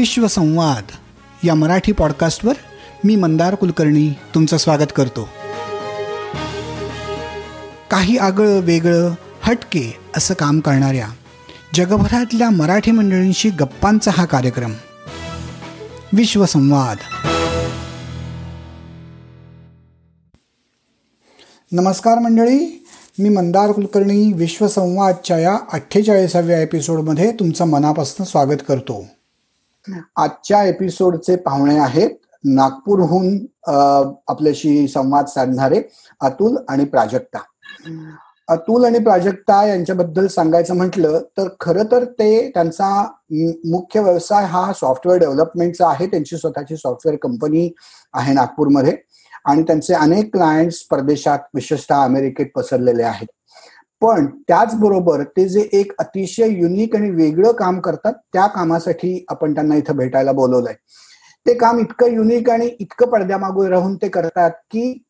विश्वसंवाद या मराठी पॉडकास्टवर मी मंदार कुलकर्णी तुमचं स्वागत करतो. काही आगळं वेगळं हटके असं काम करणाऱ्या जगभरातल्या मराठी मंडळींशी गप्पांचा हा कार्यक्रम. विश्वसंवाद नमस्कार मंडळी मी मंदार कुलकर्णी विश्वसंवादच्या या अठ्ठेचाळीसाव्या एपिसोडमध्ये तुमचं मनापासून स्वागत करतो. आजच्या एपिसोडचे पाहुणे आहेत नागपूरहून आपल्याशी संवाद साधणारे अतुल आणि प्राजक्ता. अतुल आणि प्राजक्ता यांच्याबद्दल सांगायचं म्हटलं तर खरं तर ते त्यांचा मुख्य व्यवसाय हा सॉफ्टवेअर डेव्हलपमेंटचा आहे. त्यांची स्वतःची सॉफ्टवेअर कंपनी आहे नागपूरमध्ये आणि त्यांचे अनेक क्लायंट्स परदेशात विशेषतः अमेरिकेत पसरलेले आहेत. पण त्याचबरोबर ते जे एक अतिशय युनिक आणि वेगळं काम करतात त्या कामासाठी आपण त्यांना इथं भेटायला बोलवलंय. ते काम इतकं युनिक आणि इतकं पडद्यामागून राहून ते करतात की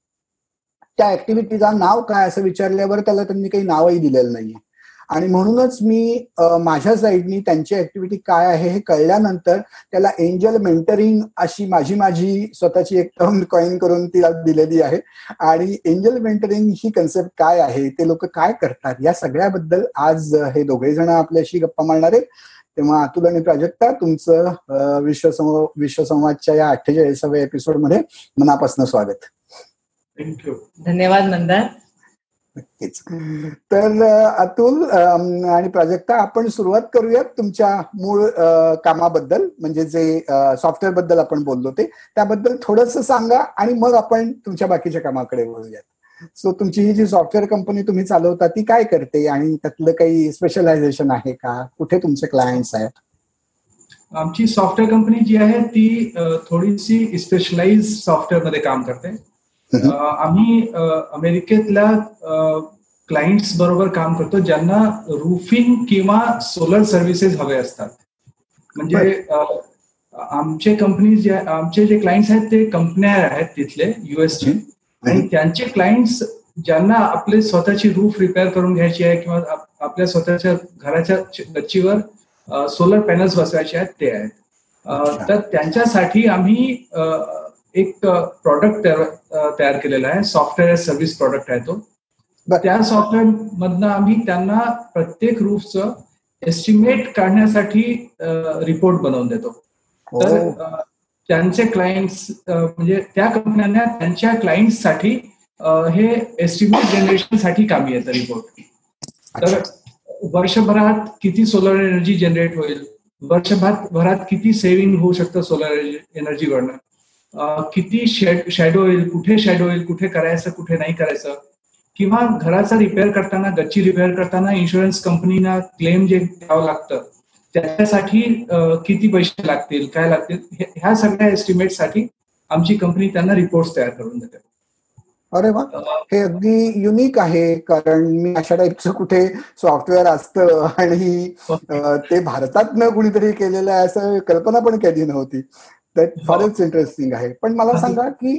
त्या ऍक्टिव्हिटीचा नाव काय असं विचारल्यावर त्याला त्यांनी काही नावही दिलेलं नाहीये. आणि म्हणूनच मी माझ्या साईडनी त्यांची ऍक्टिव्हिटी काय आहे हे कळल्यानंतर त्याला एंजल मेंटरिंग अशी माझी माझी स्वतःची एक टर्म कॉईन करून तिला दिलेली आहे. आणि एंजल मेंटरिंग ही कन्सेप्ट काय आहे ते लोक काय करतात या सगळ्याबद्दल आज हे दोघे जण आपल्याशी गप्पा मारणार आहेत. तेव्हा अतुल आणि प्राजक्ता तुमचं विश्वसंव विश्वसंवादच्या या अठ्ठेचाळीसाव्या एपिसोडमध्ये मनापासून स्वागत. थँक्यू धन्यवाद मंदार नक्कीच. तर अतुल आणि प्राजक्ता आपण सुरुवात करूयात तुमच्या मूळ कामाबद्दल म्हणजे जे सॉफ्टवेअरबद्दल आपण बोललो ते. त्याबद्दल थोडस सांगा आणि मग आपण तुमच्या बाकीच्या कामाकडे बोलूयात सो तुमची ही जी सॉफ्टवेअर कंपनी तुम्ही चालवता ती काय करते आणि त्यातलं काही स्पेशलायझेशन आहे का? कुठे तुमचे क्लायंट्स आहेत? आमची सॉफ्टवेअर कंपनी जी आहे ती थोडीशी स्पेशलाइज सॉफ्टवेअरमध्ये काम करते. आम्ही अमेरिकेतल्या क्लायंट्स बरोबर काम करतो ज्यांना रुफिंग किंवा सोलर सर्व्हिसेस हवे असतात. म्हणजे आमचे कंपनी जे आमचे जे क्लायंट्स आहेत ते कंपन्या आहेत तिथले युएसचे आणि त्यांचे क्लायंट्स ज्यांना आपले स्वतःची रूफ रिपेअर करून घ्यायची आहे किंवा आपल्या स्वतःच्या घराच्या गच्चीवर सोलर पॅनल्स बसवायचे आहेत ते आहेत. तर त्यांच्यासाठी आम्ही एक प्रॉडक्ट तयार केलेला आहे. सॉफ्टवेअर सर्व्हिस प्रॉडक्ट आहे तो. त्या सॉफ्टवेअर मधनं आम्ही त्यांना प्रत्येक रूफचं एस्टिमेट काढण्यासाठी रिपोर्ट बनवून देतो. तर त्यांचे क्लायंट्स म्हणजे त्या कंपन्यांना त्यांच्या क्लायंट्ससाठी हे एस्टिमेट जनरेशनसाठी कामी येतं रिपोर्ट तर वर्षभरात किती सोलर एनर्जी जनरेट होईल? वर्षभरात किती सेव्हिंग होऊ शकतं सोलर एनर्जीवरनं किती शॅडो येईल कुठे शॅडो येईल कुठे करायचं कुठे नाही करायचं किंवा घराचा रिपेअर करताना गच्ची रिपेअर करताना इन्शुरन्स कंपनीना क्लेम जे द्यावं लागतं त्याच्यासाठी किती पैसे लागतील काय लागतील ह्या सगळ्या एस्टिमेटसाठी आमची कंपनी त्यांना रिपोर्ट तयार करून देते. अरे वा. हे अगदी युनिक आहे कारण मी अशा टाईपचं कुठे सॉफ्टवेअर असतं आणि ते भारतात न कुणीतरी केलेलं आहे असं कल्पना पण केली नव्हती. फारच इंटरेस्टिंग आहे. पण मला सांगा की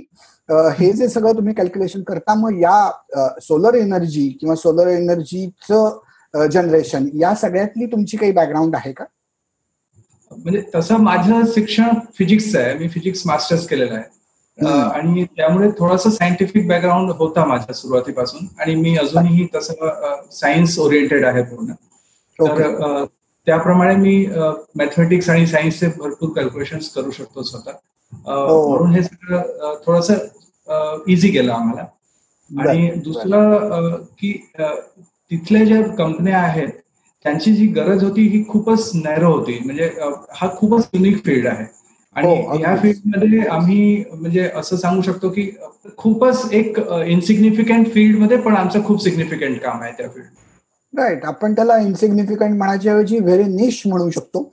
हे जे सगळं तुम्ही कॅल्क्युलेशन करता मग या सोलर एनर्जी किंवा सोलर एनर्जीचं जनरेशन या सगळ्यातली तुमची काही बॅकग्राऊंड आहे का? म्हणजे तसं माझं शिक्षण फिजिक्सचं आहे. मी फिजिक्स मास्टर्स केलेलं आहे. आणि त्यामुळे थोडस सायंटिफिक बॅकग्राऊंड होता माझ्या सुरुवातीपासून. आणि मी अजूनही तसं सायन्स ओरिएंटेड आहे पूर्ण. तर त्याप्रमाणे मी मॅथमॅटिक्स आणि सायन्सचे भरपूर कॅल्क्युलेशन करू शकतो स्वतः. म्हणून हे सगळं थोडस इझी गेलं आम्हाला. आणि दुसरं की तिथल्या ज्या कंपन्या आहेत त्यांची जी गरज होती ही खूपच नॅरो होती. म्हणजे हा खूपच युनिक फील्ड आहे. आणि या फील्डमध्ये आम्ही म्हणजे असं सांगू शकतो की खूपच एक इनसिग्निफिकंट फील्डमध्ये पण आमचं खूप सिग्निफिकंट काम आहे त्या फील्ड राईट आपण त्याला इन्सिग्निफिकंट म्हणायच्या ऐवजी व्हेरी निश म्हणू शकतो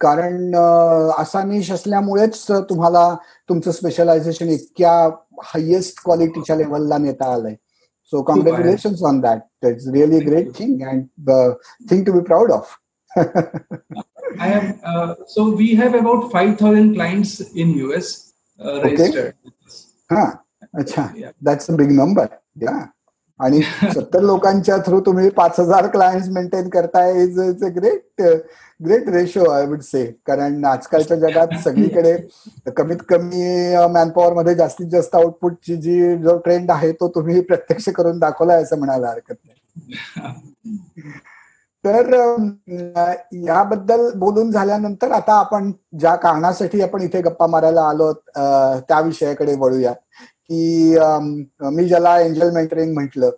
कारण असा निश असल्यामुळेच तुम्हाला तुमचं स्पेशलायझेशन इतक्या हायेस्ट क्वालिटीच्या लेवलला नेता आलंय so congratulation on that it's really great thing and thing to be proud of I am uh, so we have about 5000 clients in US uh, registered. Okay. Huh. Yeah. That's a big number. Yeah. आणि सत्तर लोकांच्या through तुम्ही पाच हजार client maintain करताय is is a great great ratio I would say कारण आजकालच्या जगात सगळीकडे कमीत कमी मॅनपॉवर मध्ये जास्तीत जास्त आउटपुटची जी जो ट्रेंड आहे तो तुम्ही प्रत्यक्ष करून दाखवलाय असं म्हणायला हरकत नाही. तर याबद्दल बोलून झाल्यानंतर आता आपण ज्या कारणासाठी आपण इथे गप्पा मारायला आलो त्या विषयाकडे वळूया की मी ज्याला एंजल मेंटरिंग म्हटलं.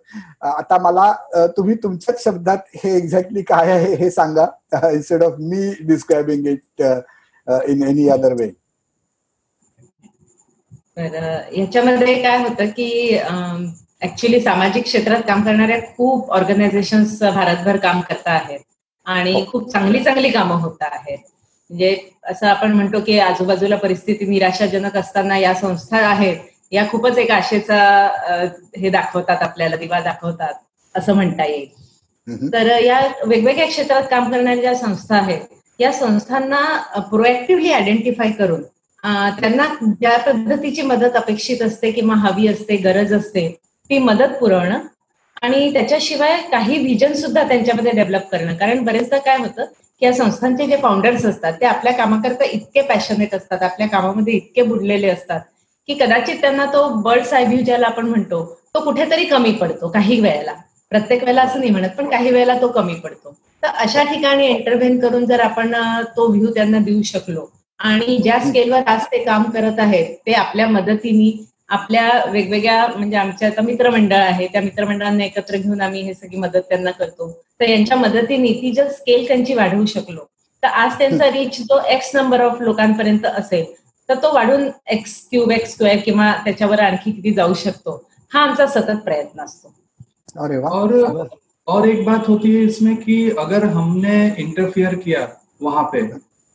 आता मला तुम्ही तुमच्याच शब्दात हे एक्झॅक्टली काय आहे हे सांगा instead of me describing it in any other way याच्यामध्ये काय होतं की ऍक्च्युली सामाजिक क्षेत्रात काम करणाऱ्या खूप ऑर्गनायझेशन भारतभर काम करता आहेत. आणि हो. खूप चांगली चांगली कामं होत आहेत. म्हणजे असं आपण म्हणतो की आजूबाजूला परिस्थिती निराशाजनक असताना या संस्था आहेत या खूपच एक आशेचा हे दाखवतात आपल्याला दिवा दाखवतात असं म्हणता येईल. तर या वेगवेगळ्या क्षेत्रात काम करणाऱ्या ज्या संस्था आहेत या संस्थांना प्रोएक्टिव्हली आयडेंटिफाय करून त्यांना ज्या पद्धतीची मदत अपेक्षित असते किंवा हवी असते गरज असते ती मदत पुरवणं आणि त्याच्याशिवाय काही व्हिजन सुद्धा त्यांच्यामध्ये डेव्हलप करणं. कारण बरेचदा काय होतं की या संस्थांचे जे फाउंडर्स असतात ते आपल्या कामाकरता इतके पॅशनेट असतात आपल्या कामामध्ये इतके बुडलेले असतात की कदाचित त्यांना तो बर्ड्स आय व्ह्यू ज्याला आपण म्हणतो तो कुठेतरी कमी पडतो काही वेळेला. प्रत्येक वेळेला असं नाही म्हणत पण काही वेळेला तो कमी पडतो. तर अशा ठिकाणी एंटरव्हेन करून जर आपण तो व्ह्यू त्यांना देऊ शकलो आणि ज्या स्केलवर आज ते काम करत आहेत ते आपल्या मदतीने आपल्या वेगवेगळ्या म्हणजे आमच्या आता मित्रमंडळ आहे त्या मित्रमंडळांना एकत्र घेऊन आम्ही हे सगळी मदत त्यांना करतो. तर यांच्या मदतीने ती जर स्केल त्यांची वाढवू शकलो तर आज त्यांचा रीच जो एक्स नंबर ऑफ लोकांपर्यंत असेल तर तो वाढून एक्स क्यूब एक्स स्क्वेअर किंवा त्याच्यावर आणखी किती जाऊ शकतो हा आमचा सतत प्रयत्न असतो. और और एक बात होती है इसमें कि अगर हमने इंटरफियर किया वहाँ पे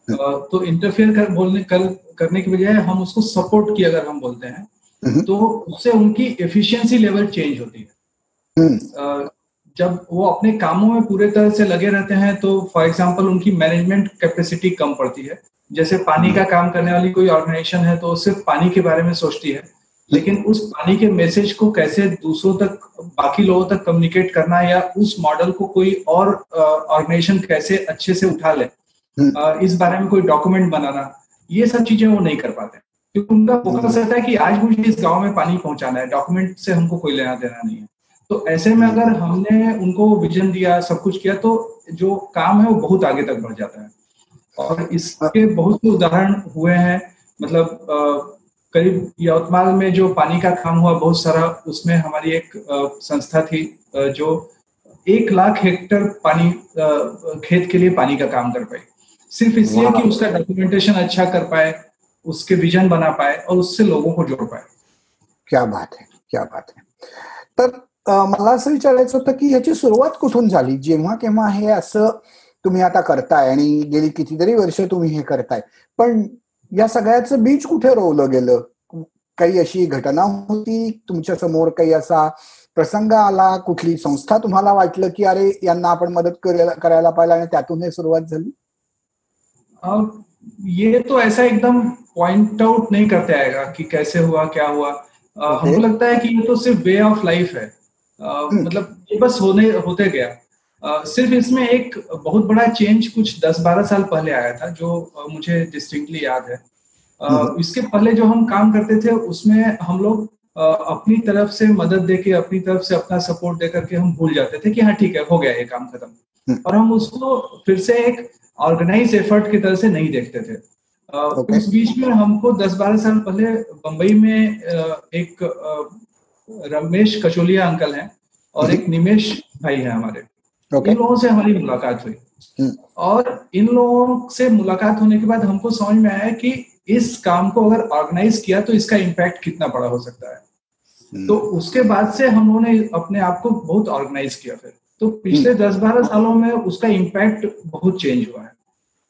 तो इंटरफियर कर बोलने कर, करने की बजाय हम उसको सपोर्ट किया अगर हम बोलते हैं हम्म। तो उससे उनकी एफिशिएंसी लेवल चेंज होती है। हम्म। जब वो अपने कामों में पूरे तरह से लगे रहते हैं तो फॉर एग्ज़ाम्पल उनकी मैनेजमेंट कैपेसिटी कम पड़ती है। जैसे पानी का काम करने वाली कोई ऑर्गेनाइजेशन है तो सिर्फ़ पानी के बारे में सोचती है। लेकिन उस पानी के मैसेज को कैसे दूसरों तक बाकी लोगों तक कम्युनिकेट करना या उस मॉडल को कोई और ऑर्गेनाइजेशन कैसे अच्छे से उठा ले हम्म। इस बारे में कोई डॉक्यूमेंट बनाना ये सब चीज़ें वो नहीं कर पाते। क्योंकि उनका फोकस रहता है कि आज मुझे इस गाँव में पानी पहुंचाना है डॉक्यूमेंट से हमको कोई लेना देना नहीं है। तो ऐसे में अगर हमने उनको विजन दिया सब कुछ किया तो जो काम है वो बहुत आगे तक बढ़ जाता है। और इसके बहुत से उदाहरण हुए हैं। मतलब करीब यवतमाल में जो पानी का काम हुआ बहुत सारा उसमें हमारी एक संस्था थी जो एक लाख हेक्टर पानी खेत के लिए पानी का काम कर पाई। सिर्फ़ इसलिए कि उसका डॉक्यूमेंटेशन अच्छा कर पाए उसके विजन बना पाए और उससे लोगों को जोड़ पाए। क्या बात आहे क्या बात आहे तर मला असं विचारायचं होतं की ह्याची सुरुवात कुठून झाली? जेव्हा केव्हा हे असं तुम्ही आता करताय आणि गेली कितीतरी वर्ष तुम्ही हे करताय. पण या सगळ्याचं बीज कुठे रोवलं गेलं? काही अशी घटना होती? तुमच्यासमोर काही असा प्रसंग आला? कुठली संस्था तुम्हाला वाटलं की अरे यांना आपण मदत करायला पाहिजे आणि त्यातून हे सुरुवात झाली ये तो ऐसा एकदम पॉइंट आउट नहीं करते आएगा कि कैसे हुआ क्या हुआ। हमको लगता है कि ये तो सिर्फ वे ऑफ लाइफ है। मतलब ये बस होने होते गया। सिर्फ़ इसमें एक बहुत बड़ा चेंज कुछ दस बारह साल पहले आया था जो मुझे डिस्टिंक्टली याद है हम्म। इसके पहले जो हम काम करते थे उसमें हम लोग अपनी तरफ़ से मदद देके अपनी तरफ़ से अपना सपोर्ट दे करके हम भूल जाते थे कि हाँ ठीक है हो गया ये काम खत्म हम्म। और हम उसको फिर से एक ऑर्गेनाइज एफर्ट की तरह से नहीं देखते थे okay. उस बीच में हमको दस बारह साल पहले बंबई में एक रमेश कचोलिया अंकल हैं और एक निमेश भाई है हमारे okay. इन लोगों से हमारी मुलाकात हुई hmm. और इन लोगों से मुलाकात होने के बाद हमको समझ में आया कि इस काम को अगर ऑर्गेनाइज किया तो इसका इम्पैक्ट कितना बड़ा हो सकता है hmm. तो उसके बाद से हम लोगों ने अपने आप को बहुत ऑर्गेनाइज किया फिर तो पिछले हम्म। दस बारह सालों में उसका इम्पैक्ट बहुत चेंज हुआ है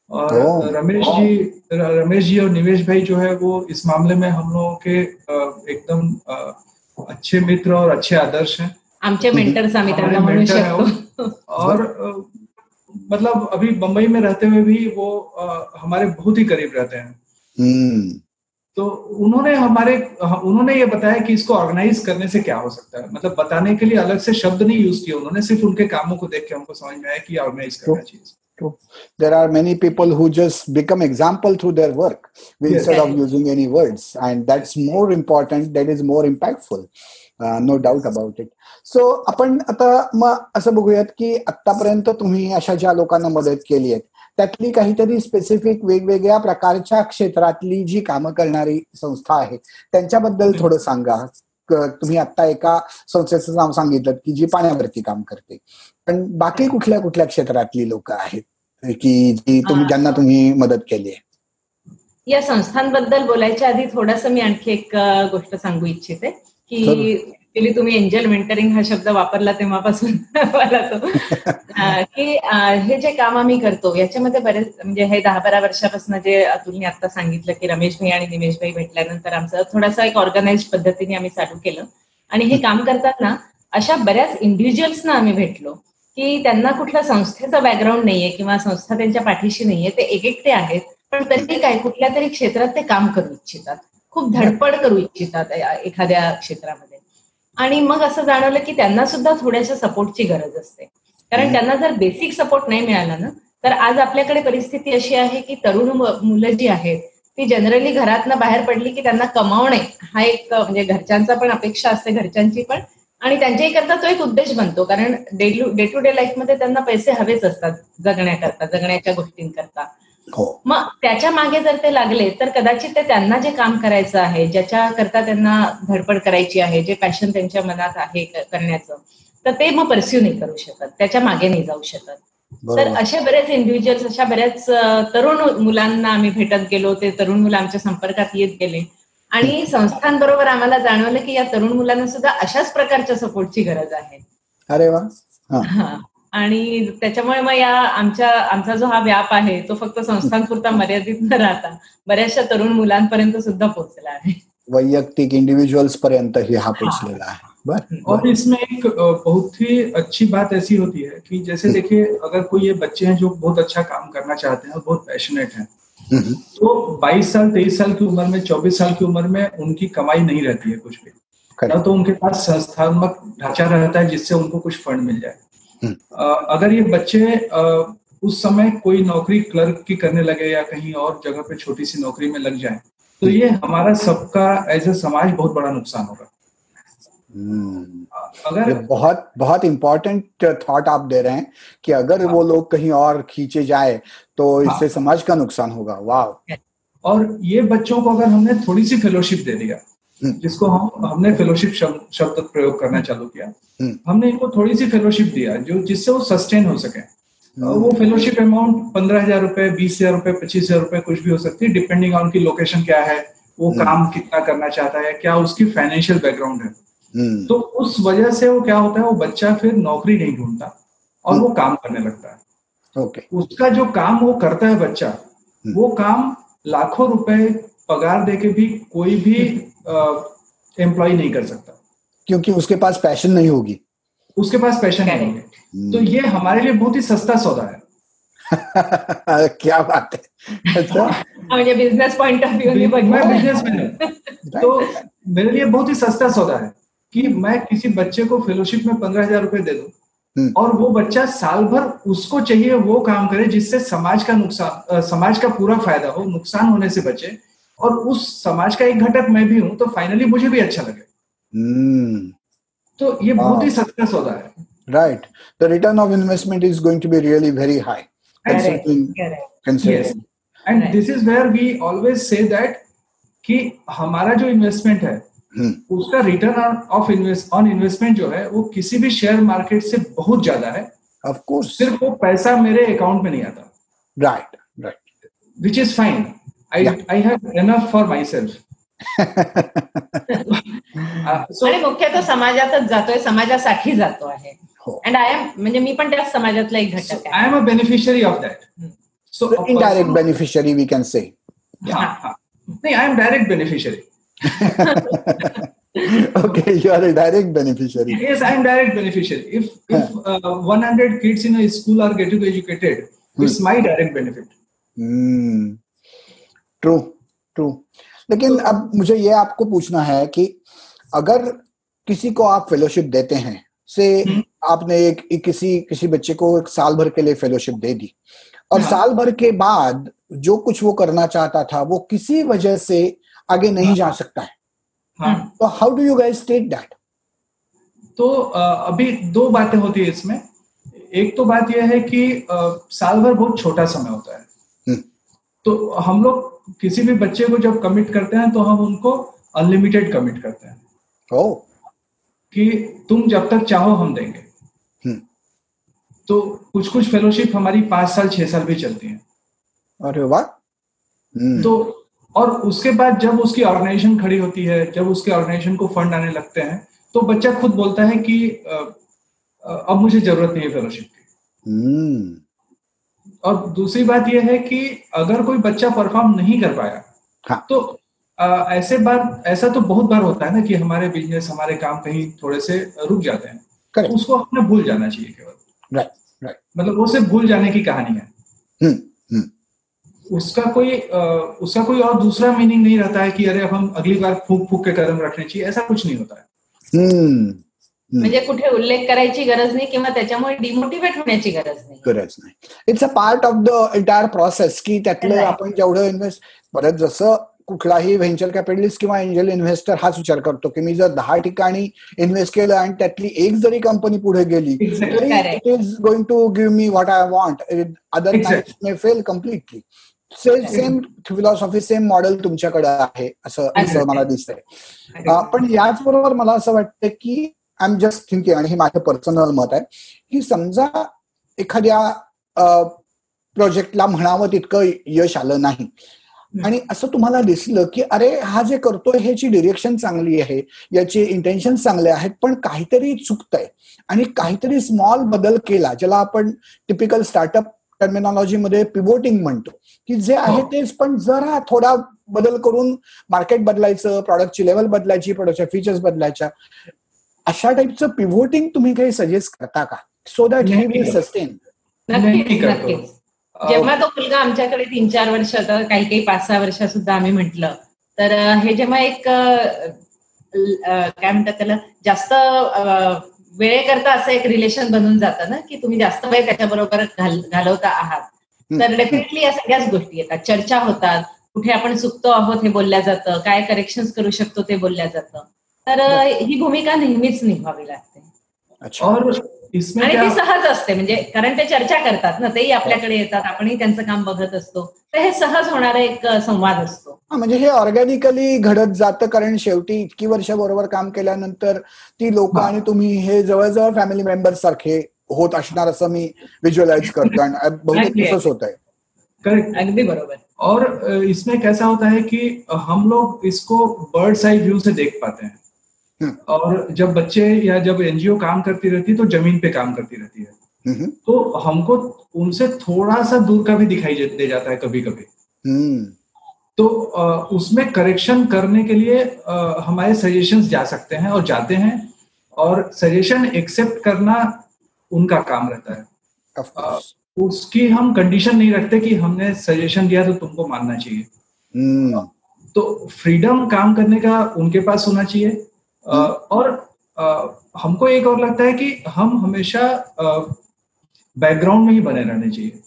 और रमेश जी रमेश जी और निवेश भाई जो है वो इस मामले में हम लोगों के एकदम अच्छे मित्र और अच्छे आदर्श हैं आमचे मेंटर्स मेंटर और मतलब अभी बंबई में रहते हुए भी वो आ, हमारे बहुत ही करीब रहते हैं हम्म। तो उन्होंने हमारे उन्होंने ये बताया कि इसको ऑर्गेनाइज करने से क्या हो सकता है मतलब बताने के लिए अलग से शब्द नहीं यूज़ किया उन्होंने सिर्फ़ उनके कामों को देख के हमको समझ में आया कि ऑर्गेनाइज करना चाहिए True. There are many people who just become example through their work yes. instead of using any words, and that's more important. That is more impactful. No doubt about it so आपण आता मग असं बघूयात की आतापर्यंत तुम्ही अशा ज्या लोकांना मदत केली आहे त्यातली काहीतरी स्पेसिफिक वेगवेगळ्या प्रकारच्या क्षेत्रातली जी कामं करणारी संस्था आहे त्यांच्याबद्दल थोडं सांगा. तुम्ही आता एका संस्थेचं नाव सांगितलं की जी पाण्यावरती काम करते. पण बाकी कुठल्या कुठल्या क्षेत्रातली लोक आहेत की जी तुम्ही ज्यांना तुम्ही मदत केली आहे? या संस्थांबद्दल बोलायच्या आधी थोडस मी आणखी एक गोष्ट सांगू इच्छिते. की ऍक्च्युली तुम्ही एंजल मेंटरिंग हा शब्द वापरला तेव्हापासून. मला तो. की हे जे काम आम्ही करतो याच्यामध्ये बरेच म्हणजे हे दहा बारा वर्षापासून जे अतुलने आता सांगितलं की रमेश भाई आणि निमेश भाई भेटल्यानंतर आमचं थोडासा एक ऑर्गनाइज पद्धतीने आम्ही चालू केलं. आणि हे काम करताना अशा बऱ्याच इंडिव्हिज्युअल्सना आम्ही भेटलो की त्यांना कुठल्या संस्थेचा बॅकग्राऊंड नाहीये किंवा संस्था त्यांच्या पाठीशी नाहीये ते एक एकटे आहेत पण तरी काय कुठल्या तरी क्षेत्रात ते काम करू इच्छितात. खूप धडपड करू इच्छितात एखाद्या क्षेत्रामध्ये. आणि मग असं जाणवलं की त्यांना सुद्धा थोड्याशा सपोर्टची गरज असते. कारण त्यांना जर बेसिक सपोर्ट नाही मिळाला ना तर आज आपल्याकडे परिस्थिती अशी आहे की तरुण मुलं जी आहेत ती जनरली घरातनं बाहेर पडली की त्यांना कमावणे हा एक म्हणजे घरच्यांचा पण अपेक्षा असते घरच्यांची पण. आणि त्यांच्याही करता तो एक उद्देश बनतो. कारण डे टू डे लाईफमध्ये त्यांना पैसे हवेच असतात जगण्याकरता जगण्याच्या गोष्टींकरता. मग त्याच्यामागे जर ते लागले तर कदाचित ते त्यांना जे काम करायचं आहे ज्याच्या करता त्यांना धडपड करायची आहे जे पॅशन त्यांच्या मनात आहे करण्याचं तर ते मग परस्यू नाही करू शकत. त्याच्यामागे नाही जाऊ शकत. तर असे बरेच इंडिव्हिज्युअल्स अशा बऱ्याच तरुण मुलांना आम्ही भेटत गेलो ते तरुण मुलं आमच्या संपर्कात येत गेले. आणि संस्थांबरोबर आम्हाला जाणवलं की या तरुण मुलांना सुद्धा अशाच प्रकारच्या सपोर्टची गरज आहे. अरे वा. आणि त्याच्यामुळे मग या आमच्या आमचा जो हा व्याप आहे तो फक्त संस्थांपुरता मर्यादित न राहता बऱ्याचशा तरुण मुलांपर्यंत सुद्धा पोहोचला आहे. वैयक्तिक इंडिव्हिज्युअल्स पर्यंत ही हा. पोहोचलेला आहे. और इसमें एक बहुत ही अच्छी बात ऐसी होती है कि जैसे देखिए अगर कोई ये बच्चे हैं जो बहुत अच्छा काम करना चाहते हैं और बहुत पैशनेट हैं तो 22 साल 23 साल की उम्र में 24 साल की उम्र में उनकी कमाई नहीं रहती है कुछ भी। ना तो उनके पास संस्थात्मक ढांचा रहता है जिससे उनको कुछ फंड मिल जाए। अगर ये बच्चे उस समय कोई नौकरी क्लर्क की करने लगे या कहीं और जगह पे छोटी सी नौकरी में लग जाए तो ये हमारा सबका एज ए समाज बहुत बड़ा नुकसान होगा हम्म। अगर बहुत बहुत इंपॉर्टेंट थॉट आप दे रहे हैं कि अगर वो लोग कहीं और खींचे जाए तो हाँ। इससे समाज का नुकसान होगा वाह और ये बच्चों को अगर हमने थोड़ी सी फेलोशिप दे दिया हम्म। जिसको हम हमने फेलोशिप शब्द प्रयोग करना चालू किया। हम्म। हमने इनको थोड़ी सी फेलोशिप दिया जो जिससे वो सस्टेन हो सके। हम्म। वो फेलोशिप अमाउंट पंद्रह हज़ार रुपए बीस हज़ार रुपए पच्चीस हज़ार रुपए कुछ भी हो सकती है डिपेंडिंग ऑन की लोकेशन क्या है वो काम कितना करना चाहता है क्या उसकी फाइनेंशियल बैकग्राउंड है। तो उस वजह से वो क्या होता है वो बच्चा फिर नौकरी नहीं ढूंढता और वो काम करने लगता है। ओके। उसका जो काम वो करता है बच्चा वो काम लाखों रुपए पगार दे के भी कोई भी एम्प्लॉय नहीं कर सकता। क्योंकि उसके पास पैशन नहीं होगी। उसके पास पैशन नहीं होगी तो ये हमारे लिए बहुत ही सस्ता सौदा है। क्या बात है। अच्छा। बिज़नेस पॉइंट ऑफ़ व्यू मैं बिज़नेस तो मेरे लिए बहुत ही सस्ता सौदा है कि मैं किसी बच्चे को फेलोशिप में पंद्रह हज़ार रुपए दे दूँ हम्म। और वो बच्चा साल भर उसको चाहिए वो काम करे जिससे समाज का नुकसान समाज का पूरा फ़ायदा हो नुकसान होने से बचे। और उस समाज का एक घटक मैं भी हूँ तो फाइनली मुझे भी अच्छा लगे। Hmm. तो ये बहुत ही सस्ता सौदा है। Right the return of investment is going to be really very high and this is where we always say that कि हमारा जो इन्वेस्टमेंट है hmm. उसका return of invest on investment जो है वो किसी भी शेयर मार्केट से बहुत ज़्यादा है। ऑफ़ कोर्स सिर्फ़ वो पैसा मेरे अकाउंट में नहीं आता। Right right which is fine I yeah. I have enough for myself. आणि मुख्यतः समाजातच जातोय समाजासाठी जातो आहे अँड आय एम म्हणजे मी पण त्याच समाजातला एक घटक I am a beneficiary of that so indirect beneficiary we can say नाही I am direct beneficiary okay you are a direct beneficiary yes i am direct beneficiary if if uh, 100 kids in a school are getting educated it's hmm. my direct benefit hmm. True true लेकिन तो, अब मुझे ये आपको पूछना है कि अगर किसी को आप फेलोशिप देते हैं से हम्म। आपने एक, एक किसी किसी बच्चे को एक साल भर के लिए फेलोशिप दे दी और हाँ. साल भर के बाद जो कुछ वो करना चाहता था वो किसी वजह से आगे नहीं हाँ. जा सकता है हाँ. तो how do you guys state that तो अभी दो बातें होती है इसमें एक तो बात यह है कि साल भर बहुत छोटा समय होता है हम्म। तो हम लोग किसी भी बच्चे को जब कमिट करते हैं तो हम उनको अनलिमिटेड कमिट करते हैं ओ कि तुम जब तक चाहो हम देंगे हम्म। तो कुछ कुछ फेलोशिप हमारी पाँच साल छह साल भी चलती है अरे वाह हम्म। तो और उसके बाद जब उसकी ऑर्गेनाइजेशन खड़ी होती है जब उसके ऑर्गेनाइजेशन को फंड आने लगते हैं तो बच्चा खुद बोलता है कि अब मुझे ज़रूरत नहीं है फेलोशिप की हम्म। और दूसरी बात यह है कि अगर कोई बच्चा परफॉर्म नहीं कर पाया हाँ. तो आ, ऐसे बार ऐसा तो बहुत बार होता है ना कि हमारे बिज़नेस हमारे काम कहीं थोड़े से रुक जाते हैं। तो उसको हमें भूल जाना चाहिए केवल। राइट राइट मतलब वो सिर्फ़ भूल जाने की कहानी है। हुँ, हुँ. उसका कोई आ, उसका कोई और दूसरा मीनिंग नहीं रहता है कि अरे अब हम अगली बार फूक फूक के कदम रखने चाहिए ऐसा कुछ नहीं होता है। हम्म, म्हणजे कुठे उल्लेख करायची गरज नाही किंवा त्याच्यामुळे डिमोटिवेट होण्याची गरज नाही. गरज नाही. It's a part of the entire process की त्यातलं आपण जेवढं इन्व्हेस्ट परत जसं कुठलाही व्हेंचर कॅपिटलिस्ट किंवा एंजल इन्व्हेस्टर हाच विचार करतो की मी जर दहा ठिकाणी इन्व्हेस्ट केलं आणि त्यातली एक जरी कंपनी पुढे गेली तरी it is going to give me what I want other may fail completely same philosophy same model तुमच्याकडे आहे असं असं मला दिसतंय. पण याच बरोबर मला असं वाटतं की आय एम जस्ट थिंकिंग आणि हे माझं पर्सनल मत आहे की समजा एखाद्या प्रोजेक्टला म्हणावं तितकं यश आलं नाही. आणि असं तुम्हाला दिसलं की अरे हा जे करतोय ह्याची डिरेक्शन चांगली आहे याचे इंटेन्शन चांगले आहेत पण काहीतरी चुकतंय. आणि काहीतरी स्मॉल बदल केला ज्याला आपण टिपिकल स्टार्टअप टर्मिनॉलॉजीमध्ये पिवोटिंग म्हणतो. की जे आहे हो. तेच पण जरा थोडा बदल करून मार्केट बदलायचं प्रॉडक्टची लेवल बदलायची प्रोडक्टच्या फीचर्स बदलायच्या. अशा टाईपचं पिव्होटिंग तुम्ही काही सजेस्ट करता का? So that he will sustain जेव्हा तो मुलगा आमच्याकडे तीन चार वर्ष काही काही पाच सहा वर्ष सुद्धा आम्ही म्हटलं तर हे जेव्हा एक काय म्हणतात त्याला जास्त वेळेकरता असं एक रिलेशन बनून जातं ना की तुम्ही जास्त वेळ त्याच्याबरोबर घालवता आहात. तर डेफिनेटली या सगळ्याच गोष्टी येतात. चर्चा होतात. कुठे आपण चुकतो आहोत हे बोलल्या जातं. काय करेक्शन करू शकतो ते बोलल्या जातं. तर ही भूमिका नेहमीच निभावी लागते. और आणि ती सहज असते म्हणजे कारण ते चर्चा करतात ना तेही आपल्याकडे येतात आपणही त्यांचं काम बघत असतो. तर हे सहज होणारा एक संवाद असतो. म्हणजे हे ऑर्गॅनिकली घडत जातं कारण शेवटी इतकी वर्ष बरोबर काम केल्यानंतर ती लोक आणि तुम्ही हे जवळजवळ फॅमिली मेंबर सारखे होत असणार असं मी विज्युअलाइज करतो. आणि बहुतेक तसंच होत आहे करेक्ट अगदी बरोबर. और इसमें कैसा होता है कि हम लोग इसको बर्ड आई व्यू से देख पाते हैं। और जब बच्चे या जब एनजीओ काम करती रहती है तो ज़मीन पे काम करती रहती है। तो हमको उनसे थोड़ा सा दूर का भी दिखाई दे जाता है कभी कभी तो उसमें करेक्शन करने के लिए हमारे सजेशन जा सकते हैं और जाते हैं और सजेशन एक्सेप्ट करना उनका काम रहता है। उसकी हम कंडीशन नहीं रखते कि हमने सजेशन दिया तो तुमको मानना चाहिए। तो फ्रीडम काम करने का उनके पास होना चाहिए। और हमको एक और लगता है कि हम हमेशा बैकग्राउंड में ही बने रहने चाहिए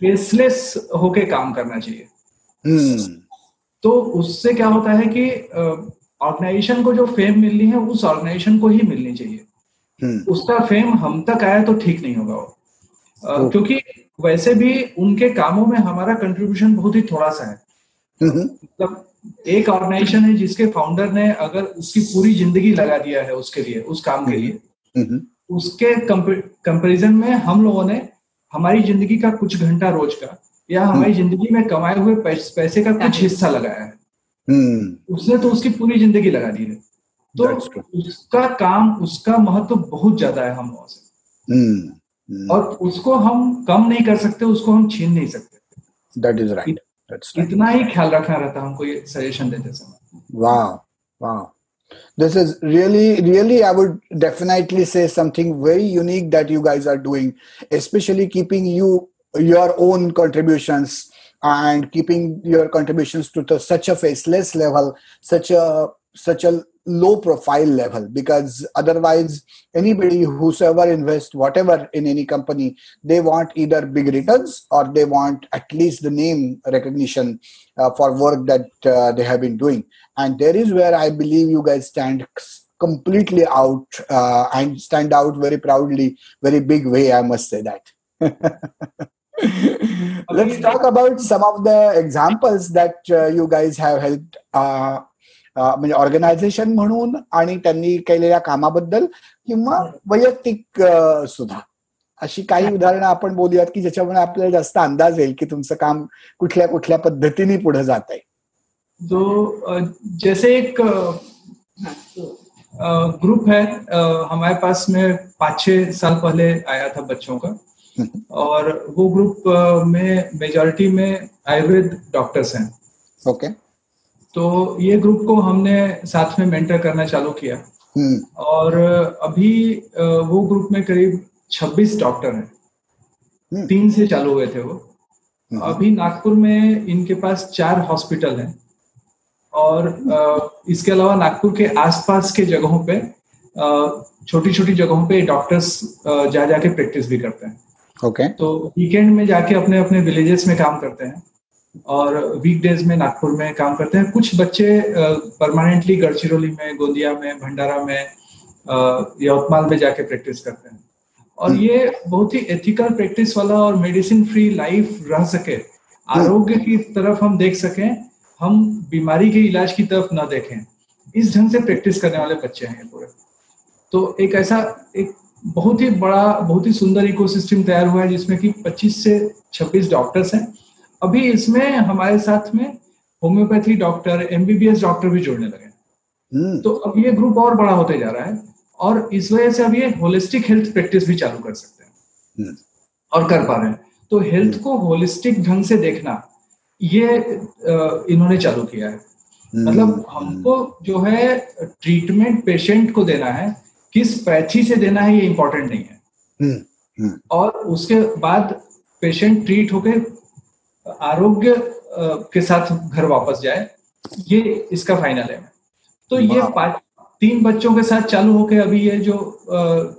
फेसलेस होके काम करना चाहिए हम्म। तो उससे क्या होता है कि ऑर्गेनाइजेशन को जो फेम मिलनी है उस ऑर्गेनाइजेशन को ही मिलनी चाहिए हम्म। उसका फेम हम तक आया तो ठीक नहीं होगा वो क्योंकि वैसे भी उनके कामों में हमारा कंट्रीब्यूशन बहुत ही थोड़ा सा है हम्म। मतलब एक ऑर्गेनाइजेशन है जिसके फाउंडर ने अगर उसकी पूरी ज़िंदगी लगा दिया है उसके लिए उस काम के लिए हम्म। उसके कंपेरिजन में हम लोगों ने हमारी ज़िंदगी का कुछ घंटा रोज का या हमारी हम्म। ज़िंदगी में कमाए हुए पैसे का कुछ हिस्सा लगाया है। हम्म। उसने तो उसकी पूरी ज़िंदगी लगा दी है। तो उसका काम उसका महत्व तो बहुत ज़्यादा है हम लोगों से। और उसको हम कम नहीं कर सकते उसको हम छीन नहीं सकते। दैट इज़ राइट इतना ही ख्याल रखना रहता है हमको ये सजेशन देते समय वाह वाह this is really really i would definitely say something very unique that you guys are doing especially keeping you your own contributions and keeping your contributions to the, such a faceless level, such a such a low profile level because otherwise anybody whosoever invests whatever in any company they want either big returns or they want at least the name recognition uh, for work that uh, they have been doing. And there is where i believe you guys stand completely out uh, and stand out very proudly very big way i must say that. Let's talk about some of the examples that uh, you guys have helped uh, म्हणजे organisation म्हणून आणि त्यांनी केलेल्या कामाबद्दल किंवा वैयक्तिक सुद्धा. अशी काही उदाहरणं आपण बोलूयात की ज्याच्यामुळे आपल्याला जास्त अंदाज येईल की तुमचं काम कुठल्या कुठल्या पद्धतीने पुढे जात आहे. जो जैसे एक ग्रुप है हमारे पास में पाँच छह साल पहले आया था बच्चों का। और वो ग्रुप में मेजॉरिटी में आयुर्वेद डॉक्टर्स हैं। ओके तो ये ग्रुप को हमने साथ में मेंटर करना चालू किया। और अभी वो ग्रुप में करीब 26 डॉक्टर हैं। तीन से चालू हुए थे वो। अभी नागपुर में इनके पास चार हॉस्पिटल हैं। और इसके अलावा नागपुर के आसपास के जगहों पे छोटी छोटी जगहों पे डॉक्टर्स जा जाके प्रैक्टिस भी करते हैं। ओके। okay. तो वीकेंड में जाके अपने अपने विलेजेस में काम करते हैं। और वीकडेज में नागपुर में काम करते हैं। कुछ बच्चे परमानेंटली गढ़चिरौली में गोंदिया में भंडारा में यवतमाल में जाके प्रैक्टिस करते हैं। और ये बहुत ही एथिकल प्रैक्टिस वाला और मेडिसिन फ्री लाइफ रह सके। आरोग्य की तरफ़ हम देख सकें हम बीमारी के इलाज की तरफ़ ना देखें। इस ढंग से प्रैक्टिस करने वाले बच्चे हैं पूरे। तो एक ऐसा एक बहुत ही बड़ा बहुत ही सुंदर इकोसिस्टम तैयार हुआ है जिसमें कि 25 से 26 डॉक्टर्स हैं। अभी इसमें हमारे साथ में होम्योपैथी डॉक्टर एमबीबीएस डॉक्टर भी जुड़ने लगे तो अब ये ग्रुप और बड़ा होते जा रहा है और इस वजह से अब ये होलिस्टिक हेल्थ प्रैक्टिस भी चालू कर सकते हैं। और कर पा रहे हैं। तो हेल्थ को होलिस्टिक ढंग से देखना ये इन्होंने चालू किया है। मतलब हमको जो है ट्रीटमेंट पेशेंट को देना है किस पैथी से देना है ये इंपॉर्टेंट नहीं है। और उसके बाद पेशेंट ट्रीट होके आरोग्य के साथ घर वापस जाए ये इसका फाइनल है। तो ये तीन बच्चों के साथ चालू होके अभी ये जो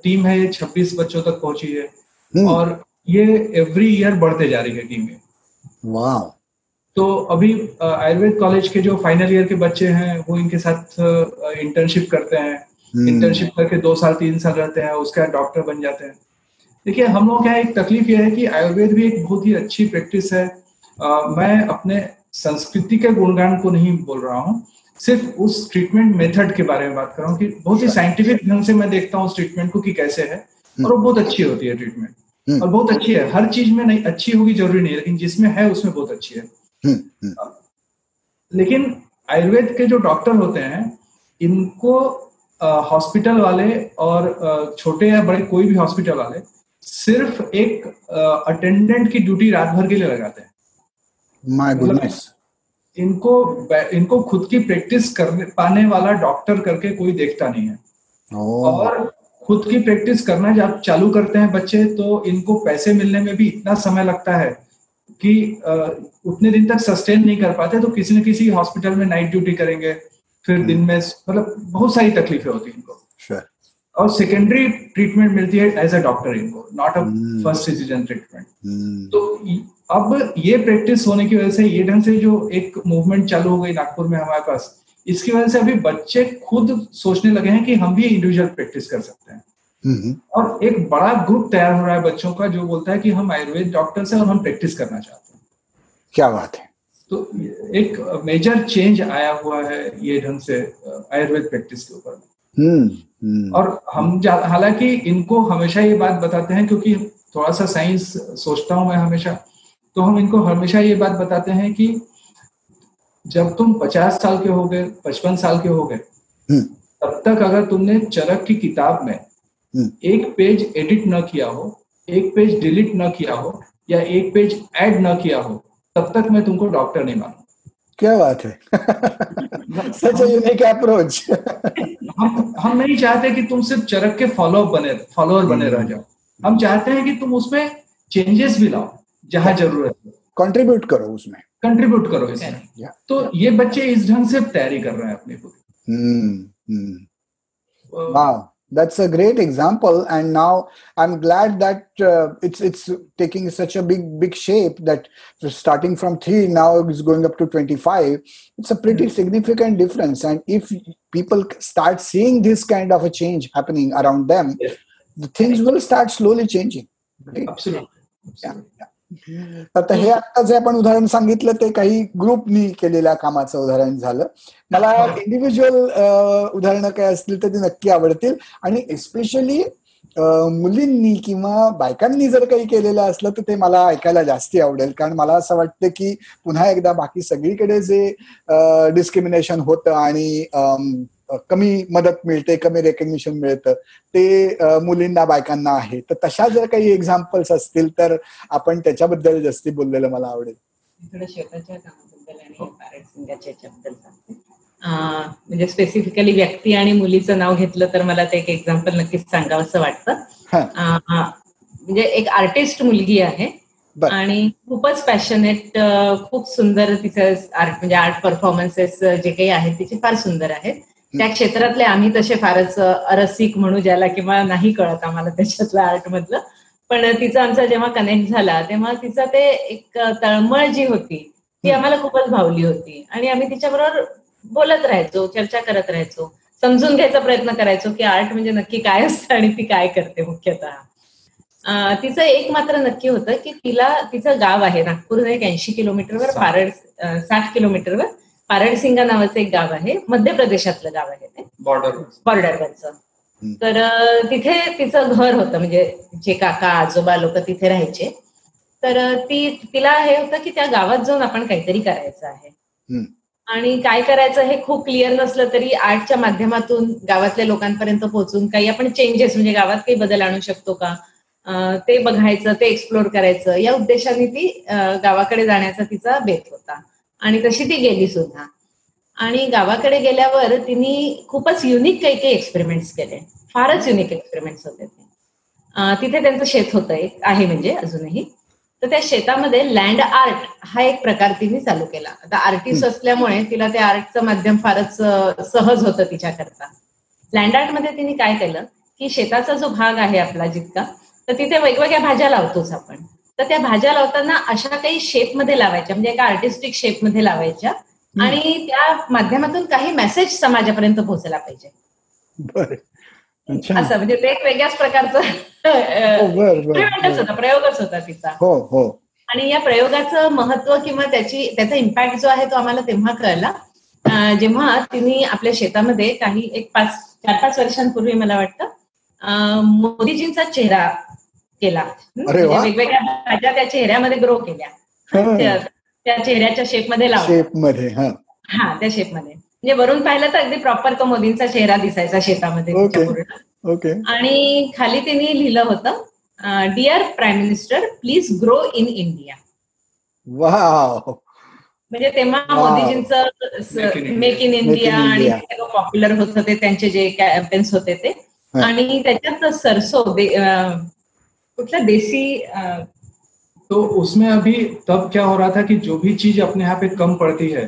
टीम है ये छब्बीस बच्चों तक पहुँची है और ये एवरी ईयर बढ़ते जा रही है टीम वाह। तो अभी आयुर्वेद कॉलेज के जो फाइनल ईयर के बच्चे हैं वो इनके साथ इंटर्नशिप करते हैं। इंटर्नशिप करके दो साल तीन साल रहते हैं उसके बाद डॉक्टर बन जाते हैं। देखिए हम लोग क्या एक तकलीफ़ ये है कि आयुर्वेद भी एक बहुत ही अच्छी प्रैक्टिस है। मैं अपने संस्कृति के गुणगान को नहीं बोल रहा हूँ सिर्फ़ उस ट्रीटमेंट मेथड के बारे में बात कर रहा हूँ कि बहुत ही साइंटिफिक ढंग से मैं देखता हूँ उस ट्रीटमेंट को कि कैसे है और वो बहुत अच्छी होती है ट्रीटमेंट और बहुत अच्छी है। हर चीज़ में नहीं अच्छी होगी ज़रूरी नहीं लेकिन जिसमें है उसमें बहुत अच्छी है। लेकिन आयुर्वेद के जो डॉक्टर होते हैं इनको हॉस्पिटल वाले और छोटे या बड़े कोई भी हॉस्पिटल वाले सिर्फ़ एक अटेंडेंट की ड्यूटी रात भर के लिए लगाते हैं। मतलब इनको इनको खुद की प्रैक्टिस करने पाने वाला डॉक्टर करके कोई देखता नहीं है। Oh. और खुद की प्रैक्टिस करना जब चालू करते हैं बच्चे तो इनको पैसे मिलने में भी इतना समय लगता है कि उतने दिन तक सस्टेन नहीं कर पाते तो किसी न किसी हॉस्पिटल में नाइट ड्यूटी करेंगे फिर दिन में मतलब बहुत सारी तकलीफें होती हैं इनको। और सेकेंडरी ट्रीटमेंट मिलती है एज अ डॉक्टर इनको not a first citizen treatment तो अब ये प्रैक्टिस होने की वजह से ये ढंग से जो एक मूवमेंट चालू हो गई नागपुर में हमारे पास इसकी वजह से अभी बच्चे खुद सोचने लगे हैं कि हम भी इंडिविजुअल प्रैक्टिस कर सकते हैं। और एक बड़ा ग्रुप तैयार हो रहा है बच्चों का जो बोलता है कि हम आयुर्वेद डॉक्टर से और हम प्रैक्टिस करना चाहते हैं। क्या बात है। तो एक मेजर चेंज आया हुआ है ये ढंग से आयुर्वेद प्रैक्टिस के ऊपर। और हम हालाँकि इनको हमेशा ये बात बताते हैं क्योंकि थोड़ा सा साइंस सोचता हूँ मैं हमेशा। तो हम इनको हमेशा ये बात बताते हैं कि जब तुम पचास साल के हो गए पचपन साल के हो गए तब तक अगर तुमने चरक की किताब में एक पेज एडिट न किया हो एक पेज डिलीट न किया हो या एक पेज ऐड न किया हो तब तक मैं तुमको डॉक्टर नहीं मानू क्या बात है? सच यूनिक अप्रोच हम हम नहीं चाहते कि तुम सिर्फ़ चरक के फॉलो बने फॉलोअर बने रह जाओ। हम चाहते हैं कि तुम उसमें चेंजेस भी लाओ जहाँ ज़रूरत है। कंट्रीब्यूट करो उसमें। कंट्रीब्यूट करो इसमें। Yeah. तो ये बच्चे इस ढंग से तैयारी कर रहे हैं अपनी पूरी Hmm. Hmm. That's a great example, and now I'm glad that uh, it's it's taking such a big big shape that starting from three now it's going up to twenty five. It's a pretty significant difference, and if people start seeing this kind of a change happening around them, Yes. the things will start slowly changing. Right? absolutely. Yeah, yeah. आता हे आता जे आपण उदाहरण सांगितलं ते काही ग्रुपनी केलेल्या कामाचं उदाहरण झालं. मला इंडिव्हिज्युअल उदाहरणं काय असतील तर ती नक्की आवडतील. आणि एस्पेशली मुलींनी किंवा बायकांनी जर काही केलेलं असलं तर ते मला ऐकायला जास्ती आवडेल. कारण मला असं वाटतं की पुन्हा एकदा बाकी सगळीकडे जे डिस्क्रिमिनेशन होतं आणि कमी मदत मिळते कमी रेकग्निशन मिळतं. ते मुलींना बायकांना आहे. तर तशा जर काही एक्झाम्पल्स असतील तर आपण त्याच्याबद्दल जास्ती बोललेलं मला आवडेल. थोडं कामाबद्दल आणि म्हणजे स्पेसिफिकली व्यक्ती आणि मुलीचं नाव घेतलं तर मला ते एक एक्झाम्पल नक्कीच सांगावं असं वाटतं. हा. म्हणजे एक आर्टिस्ट मुलगी आहे. आणि खूपच पॅशनेट खूप सुंदर तिचं आर्ट म्हणजे आर्ट परफॉर्मन्सेस जे काही आहेत तिचे फार सुंदर आहेत. त्या क्षेत्रातले आम्ही तसे फारच अ, अरसिक म्हणू ज्याला किंवा नाही कळत आम्हाला त्याच्यातलं आर्ट मधलं. पण तिचा आमचा जेव्हा कनेक्ट झाला तेव्हा तिचं ते एक तळमळ जी होती ती आम्हाला खूपच भावली होती. आणि आम्ही तिच्याबरोबर बोलत राहायचो चर्चा करत राहायचो समजून घ्यायचा प्रयत्न करायचो की आर्ट म्हणजे नक्की काय असतं आणि ती काय करते मुख्यतः. तिचं एक मात्र नक्की होतं की तिला तिचं गाव आहे नागपूर एक ऐंशी किलोमीटरवर. पारड साठ किलोमीटरवर. पारडसिंगा नावाचं एक गाव आहे. मध्य प्रदेशातलं गाव आहे ते. बॉर्डर बॉर्डरवरचं. तर तिथे तिचं घर होतं. म्हणजे जे काका आजोबा लोक तिथे राहायचे. तर ती तिला हे होतं की त्या गावात जाऊन आपण काहीतरी करायचं आहे. आणि काय करायचं हे खूप क्लिअर नसलं तरी आर्टच्या माध्यमातून गावातल्या लोकांपर्यंत पोहोचून काही आपण चेंजेस म्हणजे गावात काही बदल आणू शकतो का? ते बघायचं ते एक्सप्लोर करायचं. या उद्देशाने ती गावाकडे जाण्याचा तिचा बेत होता. आणि तशी ती गेली सुद्धा. आणि गावाकडे गेल्यावर तिने खूपच युनिक काही काही एक्सपेरिमेंट्स केले. फारच युनिक एक्सपेरिमेंट्स होते ते. तिथे त्यांचं शेत होतं एक आहे म्हणजे अजूनही. तर त्या शेतामध्ये लँड आर्ट हा एक प्रकार तिने चालू केला. आता आर्टिस्ट असल्यामुळे तिला त्या आर्टचं माध्यम फारच सहज होतं तिच्याकरता. लँड आर्टमध्ये तिने काय केलं की शेताचा जो भाग आहे आपला जितका तर तिथे वेगवेगळ्या भाज्या लावतोच आपण. तर त्या भाज्या लावताना अशा काही शेपमध्ये लावायच्या म्हणजे एका आर्टिस्टिक शेपमध्ये लावायच्या. आणि त्या माध्यमातून काही मेसेज समाजापर्यंत पोहोचला पाहिजे. असं म्हणजे ते एक वेगळ्याच प्रकारचं होता प्रयोगच होता तिचा. हो हो. आणि या प्रयोगाचं महत्त्व किंवा त्याची त्याचा इम्पॅक्ट जो आहे तो आम्हाला तेव्हा कळला. जेव्हा तिने आपल्या शेतामध्ये काही एक पाच चार पाच वर्षांपूर्वी मला वाटतं मोदीजींचा चेहरा केला. म्हणजे वेगवेगळ्या भाज्या त्या चेहऱ्यामध्ये ग्रो केल्या. त्या चेहऱ्याच्या शेपमध्ये लावल्या. शेपमध्ये हा. हा त्या शेपमध्ये म्हणजे वरून पाहिलं तर अगदी प्रॉपर तो मोदींचा चेहरा दिसायचा शेतामध्ये ओके आणि खाली तिने लिहिलं होतं dear prime minister please grow in India wow म्हणजे तेव्हा. मोदीजींचं Make in India. Make in India आणि पॉप्युलर होत होते त्यांचे जे कॅम्पेन्स होते ते. आणि त्याच्यात सरसो अं, देसी अं, तो उसमें अभी तब क्या हो रहा था कि जो भी चीज़ अपने यहाँ पे कम पड़ती है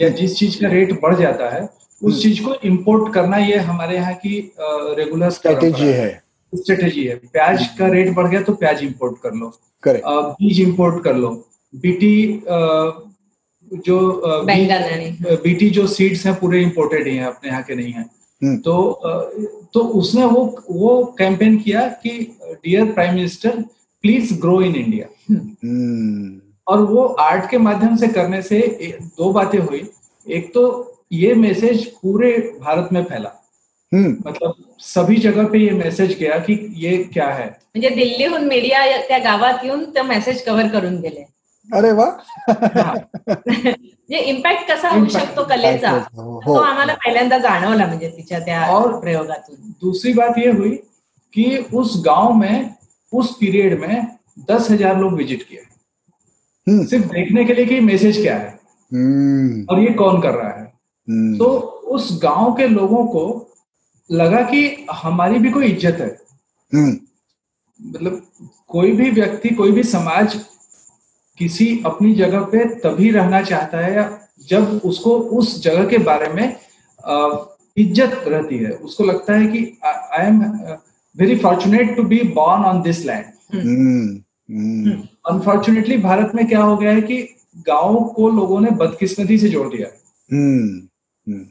या जिस चीज़ का रेट बढ़ जाता है उस चीज़ को इम्पोर्ट करना ये हमारे यहाँ की रेगुलर स्ट्रेटेजी है। स्ट्रेटेजी है। प्याज का रेट बढ़ गया तो प्याज इंपोर्ट कर लो। बीज इंपोर्ट कर लो। बीटी जो बीटी जो सीड्स हैं पूरे इंपोर्टेड ही हैं अपने यहाँ के नहीं हैं। हम्म। तो तो उसने वो वो कैंपेन किया कि dear prime minister please grow in India हम्म। और वो आर्ट के माध्यम से करने से दो बातें हुई। एक तो ये मैसेज पूरे भारत में फैला। हम्म। मतलब सभी जगह पे ये मैसेज गया कि ये क्या है। म्हणजे दिल्लीहून मीडिया त्या गावात येऊन तो मेसेज कव्हर करून गेले. अरे वा. इम्पॅक्ट कसा होऊ शकतो कलेचा? हो. तो आम्हाला पहिल्यांदा जाणवला म्हणजे तिच्या त्या प्रयोगातून. दूसरी बात ये हुई कि उस गाँव में उस पीरियड में दस हज़ार लोग विज़िट किए। हम्म. सिर्फ़ देखने के लिए कि मैसेज क्या है? हम्म. और ये कौन कर रहा है? हम्म, तो उस गाँव के लोगों को लगा कि हमारी भी कोई इज़्ज़त है। मतलब कोई भी व्यक्ति कोई भी समाज किसी अपनी जगह पे तभी रहना चाहता है या जब उसको उस जगह के बारे में इज़्ज़त रहती है। उसको लगता है कि I am very fortunate to be born on this land unfortunately Bharat में क्या हो गया है कि गाँव को लोगों ने बदकिस्मती से जोड़ दिया। हम्म, हम्म।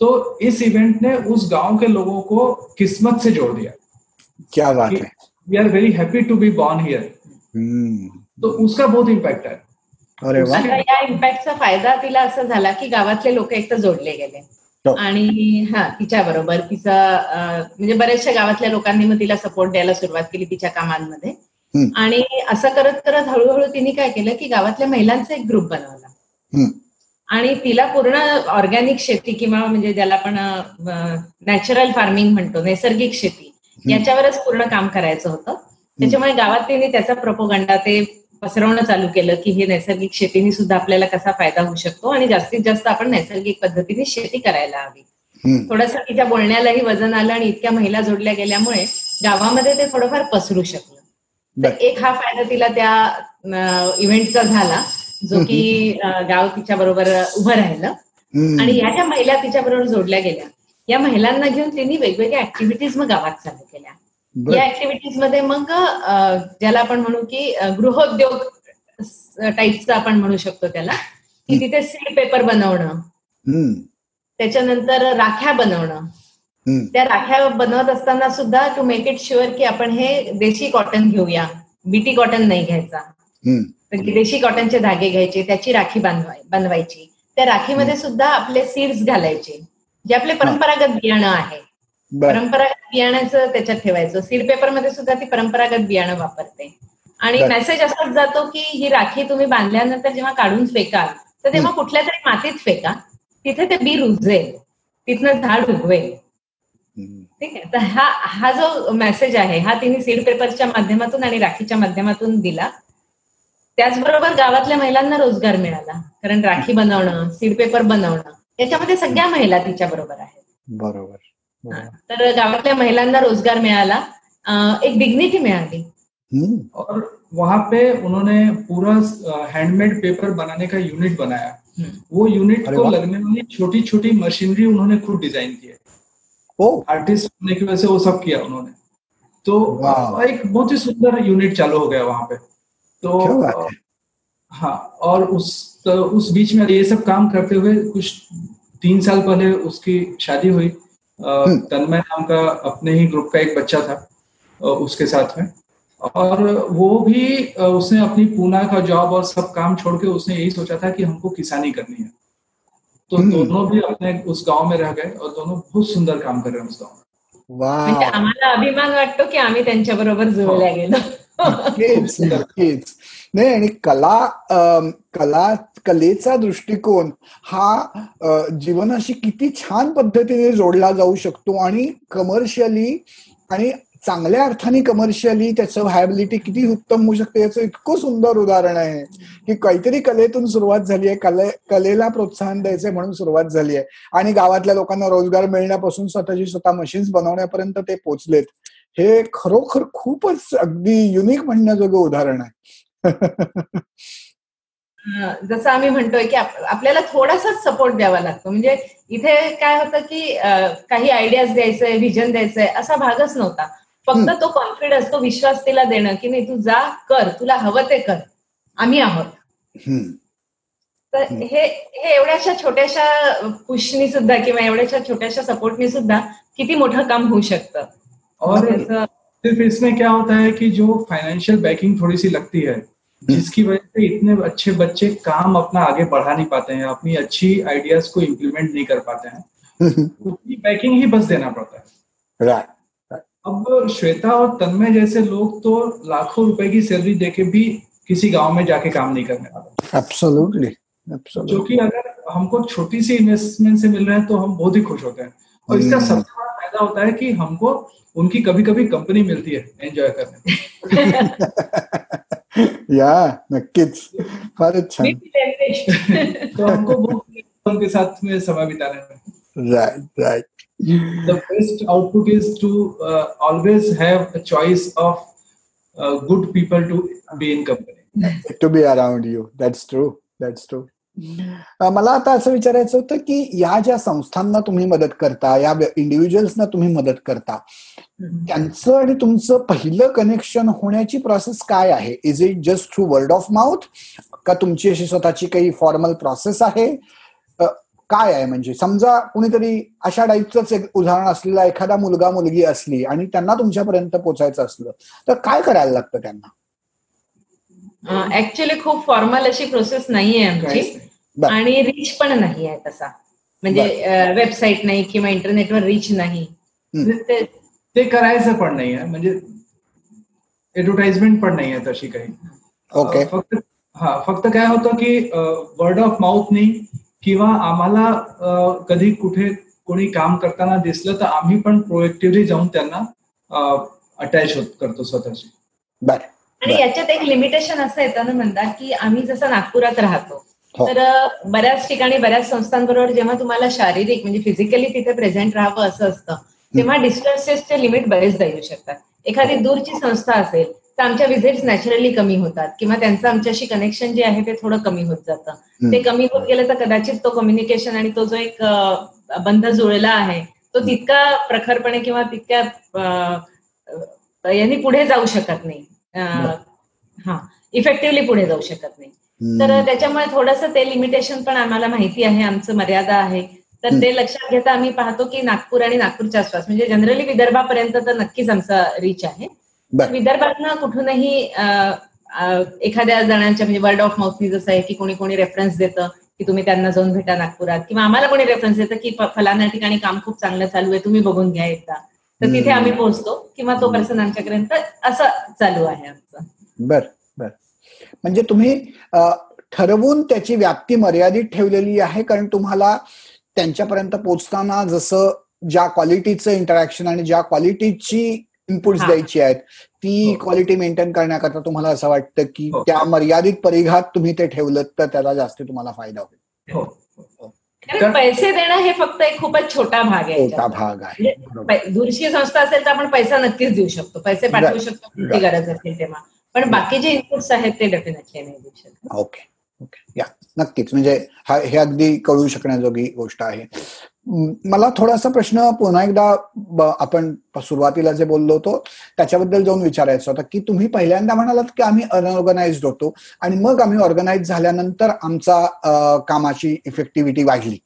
तो इस इवेंट ने उस गाँव के लोगों को किस्मत से जोड़ दिया। क्या बात है। We are very happy to be born here तो उसका बहुत इम्पॅक्ट आहे. अरे या इम्पॅक्टचा फायदा तिला असं झाला की गावातले लोक एक तर जोडले गेले. हो. आणि हा तिच्या बरोबर तिचा म्हणजे बऱ्याचशा गावातल्या लोकांनी मग तिला सपोर्ट द्यायला सुरुवात केली तिच्या कामांमध्ये. आणि असं करत करत हळूहळू तिने काय केलं की गावातल्या महिलांचा एक ग्रुप बनवला. आणि तिला पूर्ण ऑर्गॅनिक शेती किंवा म्हणजे ज्याला आपण नॅचरल फार्मिंग म्हणतो नैसर्गिक शेती याच्यावरच पूर्ण काम करायचं होतं. त्याच्यामुळे गावात तिने त्याचा प्रपोगंडा ते पसरवणं चालू केलं की हे नैसर्गिक शेतीने सुद्धा आपल्याला कसा फायदा होऊ शकतो आणि जास्तीत जास्त आपण नैसर्गिक पद्धतीने शेती करायला हवी. थोडस तिच्या बोलण्यालाही वजन आलं आणि इतक्या महिला जोडल्या गेल्यामुळे गावामध्ये ते थोडंफार पसरू शकलं. एक हा फायदा तिला त्या इव्हेंटचा झाला जो की गाव तिच्या बरोबर उभं राहिलं. आणि ह्या ज्या महिला तिच्या बरोबर जोडल्या गेल्या या महिलांना घेऊन त्यांनी वेगवेगळ्या ऍक्टिव्हिटीज मग गावात चालू केल्या या ऍक्टिव्हिटीजमध्ये मग ज्याला आपण म्हणू की गृहोद्योग टाईपचं आपण म्हणू शकतो त्याला की तिथे सीड पेपर बनवणं. त्याच्यानंतर राख्या बनवणं. त्या राख्या बनवत असताना सुद्धा टू मेक इट शुअर की आपण हे देशी कॉटन घेऊया. बीटी कॉटन नाही घ्यायचा. देशी कॉटनचे धागे घ्यायचे त्याची राखी बनवायची. त्या राखीमध्ये सुद्धा आपले सीड्स घालायचे जे आपले परंपरागत बियाणं आहे. परंपरागत बियाण्याचं त्याच्यात ठेवायचं. सीड पेपरमध्ये सुद्धा ती परंपरागत बियाणं वापरते. आणि मेसेज असाच जातो की ही राखी तुम्ही बांधल्यानंतर जेव्हा काढून फेकाल तर तेव्हा कुठल्या तरी मातीत फेका. तिथे ते बी रुजेल तिथनं झाड उगवेल. ठीक आहे? तर हा हा जो मेसेज आहे हा तिने सीड पेपरच्या माध्यमातून आणि राखीच्या माध्यमातून दिला. त्याचबरोबर गावातल्या महिलांना रोजगार मिळाला. कारण राखी बनवणं सीड पेपर बनवणं याच्यामध्ये सगळ्या महिला तिच्या बरोबर आहेत. बरोबर. तर गावातल्या महिलांना रोज़गार मिळाला. एक डिग्निटी मिळाली. और वहाँ पे उन्होंने पूरा हैंडमेड पेपर बनाने का यूनिट बनाया। वो यूनिट को लगने वाली छोटी छोटी मशीनरी उन्होंने खुद डिज़ाइन की आर्टिस्ट होने की वजह से वो सब किया उन्होंने। तो एक बहुत ही सुंदर यूनिट चालू हो गया वहाँ पे। तो हाँ। और उस तो उस बीच में ये सब काम करते हुए कुछ तीन साल पहले उसकी शादी हुई। हम्म। तन्मय नाम का अपने ही ग्रुप का एक बच्चा था उसके साथ में। और वो भी उसने अपनी पूना का जॉब और सब काम छोड़ के उसने यही सोचा था कि हमको किसानी करनी है। तो हम्म। दोनों भी अपने उस गाँव में रह गए और दोनों बहुत सुंदर काम कर रहे हैं उस गाँव में। आम्हाला अभिमान वाटतो की आम्ही त्यांच्याबरोबर जोडल्या गेलो नाही आणि कला कला कलेचा दृष्टिकोन हा जीवनाशी किती छान पद्धतीने जोडला जाऊ शकतो आणि कमर्शियली आणि चांगल्या अर्थाने कमर्शियली त्याचं व्हायबिलिटी किती उत्तम होऊ शकते याचं इतकं सुंदर उदाहरण आहे की काहीतरी कलेतून सुरुवात झाली आहे कले कलेला प्रोत्साहन द्यायचंय म्हणून सुरुवात झाली आहे. आणि गावातल्या लोकांना रोजगार मिळण्यापासून स्वतःची स्वतः मशीन्स बनवण्यापर्यंत ते पोचलेत. हे खरोखर खूपच अगदी युनिक म्हणण्याजोगं उदाहरण आहे. जसं आम्ही म्हणतोय की आपल्याला थोडासाच सपोर्ट द्यावा लागतो. म्हणजे इथे काय होतं की काही आयडियाज द्यायचंय व्हिजन द्यायचंय असा भागच नव्हता. फक्त तो कॉन्फिडन्स तो विश्वास तिला देणं की नाही तू जा कर तुला हवं ते कर. आम्ही आहोत. तर हे हे एवढ्याशा छोट्याशा पुशनी सुद्धा किंवा एवढ्याशा छोट्याशा सपोर्टनी सुद्धा किती मोठं काम होऊ शकतं. और सिर्फ इसमें क्या होता है कि जो फाइनेंशियल बैकिंग थोड़ी सी लगती है जिसकी वजह से इतने अच्छे बच्चे काम अपना आगे बढ़ा नहीं पाते हैं अपनी अच्छी आइडियाज़ को इम्प्लीमेंट नहीं कर पाते हैं उतनी पैकिंग ही बस देना पड़ता है। Right. अब श्वेता और तन्मय जैसे लोग तो लाखों रुपए की सैलरी देके भी किसी गाँव में जाके काम नहीं करने वाले। एब्सोल्युटली जो कि अगर हमको छोटी सी इन्वेस्टमेंट से मिल रहे हैं तो हम बहुत ही खुश होते हैं। और इसका hmm. सबसे बड़ा फ़ायदा होता है कि हमको उनकी कभी कभी कंपनी मिलती है एंजॉय करने या नक्कीच फारच छान तो हमको उनके साथ में समय बिताने में right right the best output is to uh, always have a choice of uh, good people to be in company. To be around you that's true that's true मला आता असं विचारायचं होतं की या ज्या संस्थांना तुम्ही मदत करता या इंडिव्हिज्युअल्सना तुम्ही मदत करता त्यांचं आणि तुमचं पहिलं कनेक्शन होण्याची प्रोसेस काय आहे? Is it just through word of mouth का तुमची अशी स्वतःची काही फॉर्मल प्रोसेस आहे? काय आहे म्हणजे? समजा कुणीतरी अशा टाईपच एक उदाहरण असलेला एखादा मुलगा मुलगी असली आणि त्यांना तुमच्यापर्यंत पोचायचं असलं तर काय करायला लागतं त्यांना? ऍक्च्युली खूप फॉर्मल अशी प्रोसेस नाहीये आमची. आणि रिच पण नाही आहे तसा. म्हणजे वेबसाईट नाही किंवा इंटरनेटवर रिच नाही. ते करायचं पण नाही आहे म्हणजे ऍडव्हर्टाइजमेंट पण नाही आहे तशी काही. ओके फक्त हा फक्त काय होतं की वर्ड ऑफ माउथनी किंवा आम्हाला कधी कुठे कोणी काम करताना दिसलं तर आम्ही पण प्रोएक्टिव्हली जाऊन त्यांना अटॅच होत करतो स्वतःशी. आणि याच्यात एक लिमिटेशन असं येतं ना म्हणतात की आम्ही जसं नागपुरात राहतो हो. तर बऱ्याच ठिकाणी बऱ्याच संस्थांबरोबर जेव्हा तुम्हाला शारीरिक म्हणजे फिजिकली तिथे प्रेझेंट राहावं असं असतं तेव्हा डिस्टन्सेसचे लिमिट बरेचदा येऊ शकतात. एखादी दूरची संस्था असेल तर आमच्या विजिट्स नॅचरली कमी होतात किंवा त्यांचं आमच्याशी कनेक्शन जे आहे ते थोडं कमी होत जातं. ते कमी होत गेलं तर कदाचित तो कम्युनिकेशन आणि तो जो एक बंध जुळला आहे तो तितका प्रखरपणे किंवा तितक्या यांनी पुढे जाऊ शकत नाही. हा इफेक्टिव्हली पुढे जाऊ शकत नाही. तर त्याच्यामुळे थोडंसं ते लिमिटेशन पण आम्हाला माहिती आहे आमचं मर्यादा आहे. तर ते लक्षात घेता आम्ही पाहतो की नागपूर आणि नागपूरच्या आसपास म्हणजे जनरली विदर्भापर्यंत तर नक्कीच आमचा रीच आहे. विदर्भातनं कुठूनही एखाद्या जणांच्या म्हणजे वर्ड ऑफ माउथनी जसं आहे की कोणी कोणी रेफरन्स देतं की तुम्ही त्यांना जाऊन भेटा नागपुरात किंवा आम्हाला कोणी रेफरन्स देतं की फलाना ठिकाणी काम खूप चांगलं चालू आहे तुम्ही बघून घ्या एकदा. तर तिथे आम्ही पोहोचतो किंवा तो पर्सन आमच्यापर्यंत असं चालू आहे आमचं. बर बर. म्हणजे तुम्ही ठरवून त्याची व्याप्ती मर्यादित ठेवलेली आहे कारण तुम्हाला त्यांच्यापर्यंत पोहोचताना जसं ज्या क्वालिटीचं इंटरॅक्शन आणि ज्या क्वालिटीची इनपुट्स द्यायची आहेत ती क्वालिटी मेंटेन करण्याकरता तुम्हाला असं वाटतं की हो. त्या मर्यादित परिघात तुम्ही ते ठेवलं तर त्याला जास्त तुम्हाला फायदा होईल. हो. पैसे देणं हे फक्त एक खूपच छोटा भाग आहे छोटा भाग आहे. म्हणजे दूरची संस्था असेल तर आपण पैसा नक्कीच देऊ शकतो. पैसे पाठवू शकतो गरज असेल तेव्हा. पण बाकी जे इनपुट्स आहेत ते डेफिनेटली नाही देऊ शकतो. ओके ओके या नक्कीच. म्हणजे हे अगदी कळू शकण्याजोगी गोष्ट आहे. मला थोडासा प्रश्न पुन्हा एकदा आपण सुरुवातीला जे बोललो होतो त्याच्याबद्दल जाऊन विचारायचं होतं की तुम्ही पहिल्यांदा म्हणालात की आम्ही अनऑर्गनाइज होतो आणि मग आम्ही ऑर्गनाईज झाल्यानंतर आमचा कामाची इफेक्टिव्हिटी वाढली.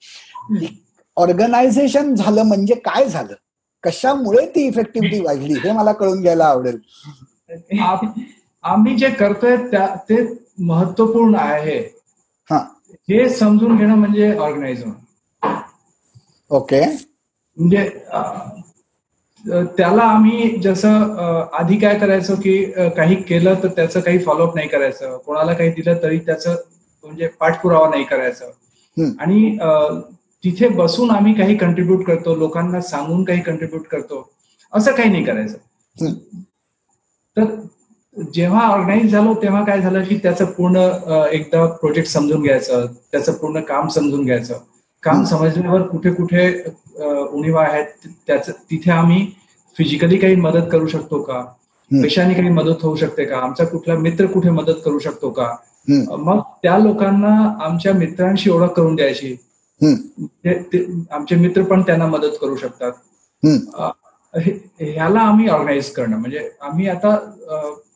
ऑर्गनायझेशन झालं म्हणजे काय झालं? कशामुळे ती इफेक्टिव्हिटी वाढली? हे मला कळून घ्यायला आवडेल. आम्ही जे करतोय ते महत्त्वपूर्ण आहे. हे. समजून घेणं म्हणजे ऑर्गनाइज होणं ओके म्हणजे त्याला आम्ही जसं आधी काय करायचो की काही केलं तर त्याचं काही फॉलोअप नाही करायचं. कोणाला काही दिलं तरी त्याचं म्हणजे पाठपुरावा नाही करायचं. आणि तिथे बसून आम्ही काही कंट्रीब्युट करतो लोकांना सांगून काही कंट्रीब्युट करतो असं काही नाही करायचं. तर जेव्हा ऑर्गनाईज झालो तेव्हा काय झालं की त्याचं पूर्ण एकदा प्रोजेक्ट समजून घ्यायचं त्याचं पूर्ण काम समजून घ्यायचं. काम समजल्यावर कुठे कुठे उणीवा आहेत त्याच तिथे आम्ही फिजिकली काही मदत करू शकतो का? पैशाने काही मदत होऊ शकते का? आमचा कुठला मित्र कुठे मदत करू शकतो का? मग त्या लोकांना आमच्या मित्रांशी ओळख करून द्यायची. आमचे मित्र पण त्यांना मदत करू शकतात. ह्याला आम्ही ऑर्गनाईज करणं. म्हणजे आम्ही आता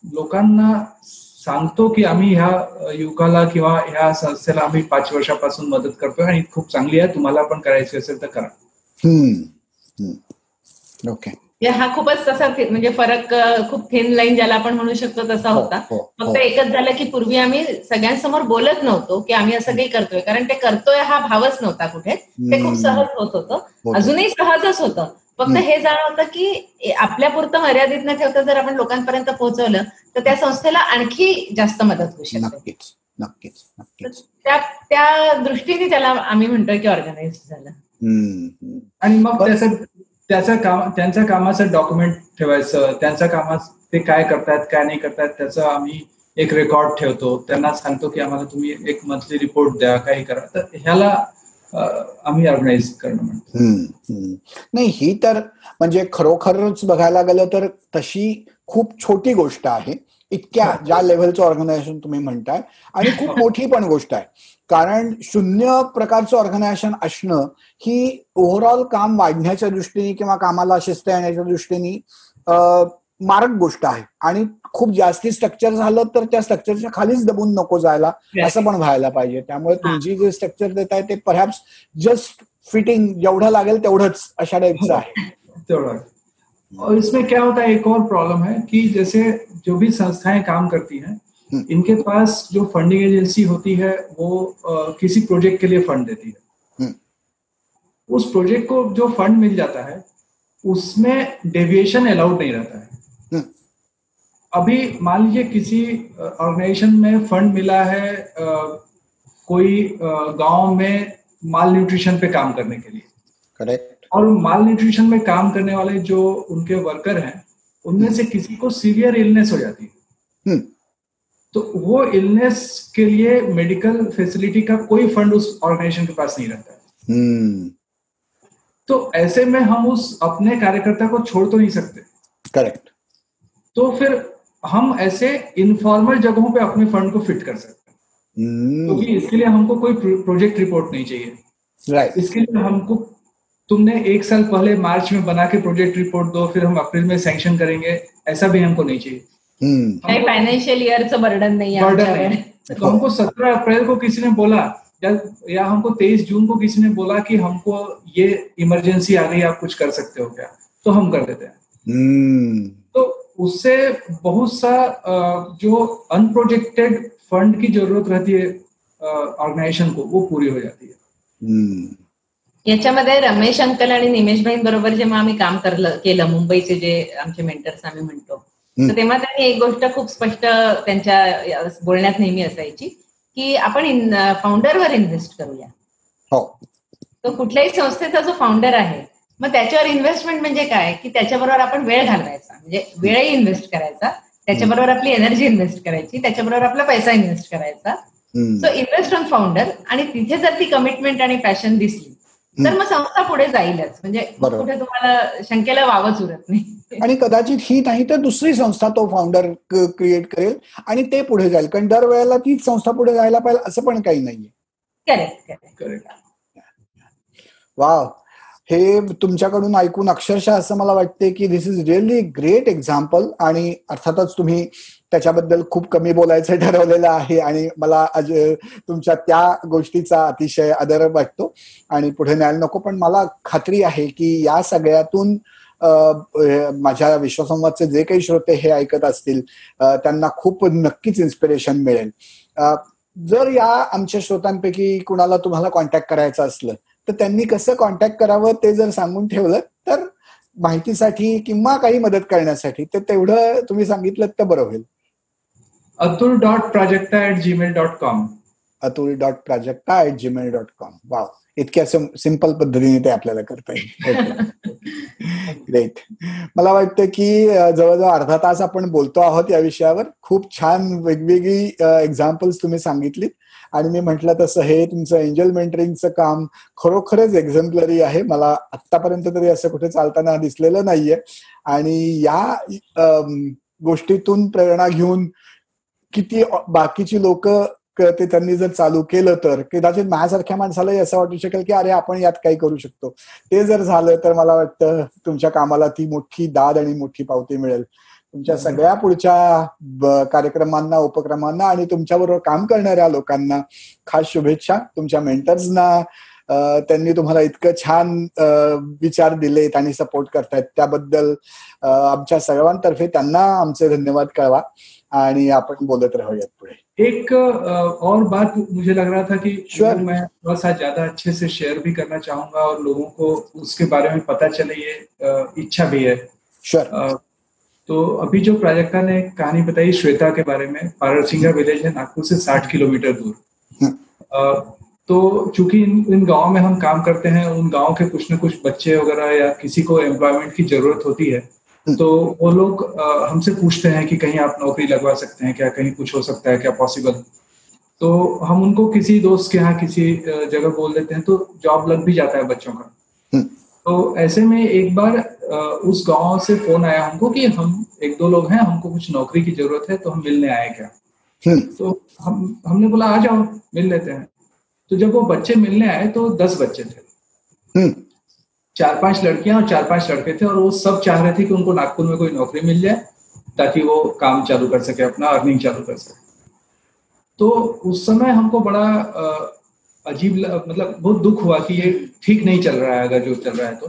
लोकांना सांगतो की आम्ही ह्या युवकाला किंवा ह्या संस्थेला आम्ही पाच वर्षापासून मदत करतोय आणि खूप चांगली आहे. तुम्हाला पण करायची असेल तर करा. ओके. हा खूपच तसा म्हणजे फरक खूप थिन लाईन ज्याला आपण म्हणू शकतो तसा हो, होता. हो, फक्त हो. एकच झालं की पूर्वी आम्ही सगळ्यांसमोर बोलत नव्हतो की आम्ही असं काही करतोय. कारण ते करतोय हा भावच नव्हता कुठे. ते खूप सहज होत होतं. अजूनही सहजच होतं. फक्त हे जाणवतं की आपल्या पुरतं मर्यादित न ठेवता जर आपण लोकांपर्यंत पोहोचवलं तर त्या संस्थेला आणखी जास्त मदत होऊ शकते. नक्कीच नक्कीच त्या त्या दृष्टीने त्याला आम्ही म्हणतोय की ऑर्गनाइज झालं. आणि मग त्याचं त्याचं काम त्यांच्या कामाचं डॉक्युमेंट ठेवायचं त्यांच्या कामात ते काय करतात काय नाही करतात त्याचं आम्ही एक रेकॉर्ड ठेवतो. त्यांना सांगतो की आम्हाला तुम्ही एक मंथली रिपोर्ट द्या काही करा. तर ह्याला आम्ही ऑर्गनाईज करणं म्हणतो. नाही ही तर म्हणजे खरोखरच बघायला गेलं तर तशी खूप छोटी गोष्ट आहे. इतक्या ज्या लेव्हलचं ऑर्गनायझेशन तुम्ही म्हणताय आणि खूप मोठी पण गोष्ट आहे. कारण शून्य प्रकारचं ऑर्गनायझेशन असणं ही ओव्हरऑल काम वाढण्याच्या दृष्टीने किंवा कामाला शिस्त येण्याच्या दृष्टीने मारक गोष्ट आहे. आणि खूप जास्ती स्ट्रक्चर झालं तर त्या स्ट्रक्चरच्या खालीच दबून नको जायला असं पण व्हायला पाहिजे. त्यामुळे तुमची जे स्ट्रक्चर देत आहे ते परहॅप्स जस्ट फिटिंग जेवढं लागेल तेवढंच अशा टाईपचं आहे. तेवढं. और इसमें क्या होता है एक और प्रॉब्लम है कि जैसे जो भी संस्थाएँ काम करती हैं इनके पास जो फंडिंग एजेंसी होती है वो आ, किसी प्रोजेक्ट के लिए फंड देती है। उस प्रोजेक्ट को जो फंड मिल जाता है उसमें डेविएशन अलाउड नहीं रहता है। अभी मान लीजिए किसी ऑर्गेनाइजेशन में फंड मिला है कोई गाँव में माल न्यूट्रिशन पे काम करने के लिए। करेक्ट और माल न्यूट्रिशन में काम करने वाले जो उनके वर्कर हैं उनमें से किसी को सीवियर इलनेस हो जाती है। तो वो इलनेस के लिए मेडिकल फैसिलिटी का कोई फंड उस ऑर्गेनाइजेशन के पास नहीं रहता है। तो ऐसे में हम उस अपने कार्यकर्ता को छोड़ तो नहीं सकते। करेक्ट तो फिर हम ऐसे इनफॉर्मल जगहों पे अपने फंड को फिट कर सकते हैं। क्योंकि तो इसके लिए हमको कोई प्रोजेक्ट रिपोर्ट नहीं चाहिए। राइट इसके लिए हमको तुमने एक साल पहले मार्च में बना के प्रोजेक्ट रिपोर्ट दो फिर हम अप्रैल में सैंक्शन करेंगे ऐसा भी हमको नहीं चाहिए। फाइनेंशियल ईयरचं बर्डन नाही बर्डन नहीं तो हमको सत्रह अप्रैल को किसी ने बोला या या हमको तेईस जून को किसी ने बोला कि हमको ये इमरजेंसी आ गई आप कुछ कर सकते हो क्या? तो हम कर देते हैं। तो उससे बहुत सा जो अनप्रोजेक्टेड फंड की जरूरत रहती है ऑर्गेनाइजेशन को वो पूरी हो जाती है। याच्यामध्ये रमेश अंकल आणि निमेश भाई बरोबर जेव्हा आम्ही काम करलं केलं मुंबईचे जे आमचे मेंटर्स आम्ही म्हणतो तर तेव्हा त्यांनी एक गोष्ट खूप स्पष्ट त्यांच्या बोलण्यात नेहमी असायची की आपण फाउंडरवर इन्व्हेस्ट करूया. हो. तो कुठल्याही संस्थेचा जो फाउंडर आहे मग त्याच्यावर इन्व्हेस्टमेंट म्हणजे काय? की त्याच्याबरोबर आपण वेळ घालवायचा. म्हणजे वेळही इन्व्हेस्ट करायचा. त्याच्याबरोबर आपली एनर्जी इन्व्हेस्ट करायची. त्याच्याबरोबर आपला पैसा इन्व्हेस्ट करायचा. सो इन्व्हेस्ट ऑन फाउंडर आणि तिथे जर ती कमिटमेंट आणि पॅशन दिसली तर मग संस्था पुढे जाईलच. म्हणजे कुठे तुम्हाला शंकेला वावच उरत नाही. आणि कदाचित ही नाही तर दुसरी संस्था तो फाउंडर क्रिएट करेल आणि ते पुढे जाईल. कारण दरवेळेला तीच संस्था पुढे जायला पाहिजे असं पण काही नाहीये. करेक्ट करेक्ट वाव हे तुमच्याकडून ऐकून अक्षरशः असं मला वाटते की this is really great example आणि अर्थातच तुम्ही त्याच्याबद्दल खूप कमी बोलायचं ठरवलेलं आहे आणि मला तुमच्या त्या गोष्टीचा अतिशय आदर वाटतो. आणि पुढे न्यायला नको पण मला खात्री आहे की या सगळ्यातून माझ्या विश्वसंवादचे जे काही श्रोते हे ऐकत असतील त्यांना खूप नक्कीच इन्स्पिरेशन मिळेल. जर या आमच्या श्रोतांपैकी कुणाला तुम्हाला कॉन्टॅक्ट करायचं असलं तर त्यांनी कसं कॉन्टॅक्ट करावं ते जर सांगून ठेवलं तर माहितीसाठी किंवा काही मदत करण्यासाठी तर तेवढं तुम्ही सांगितलं तर बरं होईल. Atul dot Prajakta at Gmail dot com Atul dot Prajakta at Gmail dot com wow इतक्या सिंपल पद्धतीने ते आपल्याला करता येईल. ग्रेट मला वाटतं की जवळजवळ अर्धा तास आपण बोलतो आहोत या विषयावर. खूप छान वेगवेगळी एक्झाम्पल्स तुम्ही सांगितलीत. आणि मी म्हटलं तसं हे तुमचं एंजल मेंटरिंगचं काम खरोखरच एक्झम्पलरी आहे. मला आतापर्यंत तरी असं कुठे चालताना दिसलेलं नाहीये. आणि या गोष्टीतून प्रेरणा घेऊन किती बाकीची लोक ते त्यांनी जर चालू केलं तर. कदाचित माझ्यासारख्या माणसालाही असं वाटू शकेल की अरे आपण यात काही करू शकतो. ते जर झालं तर मला वाटतं तुमच्या कामाला ती मोठी दाद आणि मोठी पावती मिळेल. तुमच्या सगळ्या पुढच्या कार्यक्रमांना उपक्रमांना आणि तुमच्याबरोबर काम करणाऱ्या लोकांना खास शुभेच्छा. तुमच्या मेंटर्सना त्यांनी तुम्हाला इतकं छान विचार दिलेत आणि सपोर्ट करतायत. त्याबद्दल आमच्या सर्वांतर्फे त्यांना आमचे धन्यवाद कळवा आणि आपण बोलत राहूयात पुढे. एक और बात मुझे लग रहा था कि श्योर मैं थोड़ा सा ज्यादा अच्छे से शेयर भी करना चाहूंगा और लोगों को उसके बारे में पता चले ये इच्छा भी है। श्योर तो अभी जो प्राजक्ता ने कहानी बताई श्वेता के बारे में पारसिंगा विलेज है नागपुर से साठ किलोमीटर दूर। तो चूँकि इन, इन गाँव में हम काम करते हैं उन गाँव के कुछ न कुछ बच्चे वगैरह या किसी को एम्प्लॉयमेंट की ज़रूरत होती है तो वो लोग हमसे पूछते हैं कि कहीं आप नौकरी लगवा सकते हैं क्या कहीं कुछ हो सकता है क्या पॉसिबल तो हम उनको किसी दोस्त के यहाँ किसी जगह बोल देते हैं तो जॉब लग भी जाता है बच्चों का। तो ऐसे में एक बार उस गाँव से फ़ोन आया हमको कि हम एक दो लोग हैं हमको कुछ नौकरी की ज़रूरत है तो हम मिलने आए क्या? हम्म। तो हम हमने बोला आ जाओ मिल लेते हैं। तो जब वो बच्चे मिलने आए तो दस बच्चे थे। हम्म। चार पाँच लड़कियाँ और चार पाँच लड़के थे और वो सब चाह रहे थे कि उनको नागपुर में कोई नौकरी मिल जाए ताकि वो काम चालू कर सके अपना अर्निंग चालू कर सके। तो उस समय हमको बड़ा अजीब मतलब बहुत दुख हुआ कि ये ठीक नहीं चल रहा है अगर जो चल रहा है तो।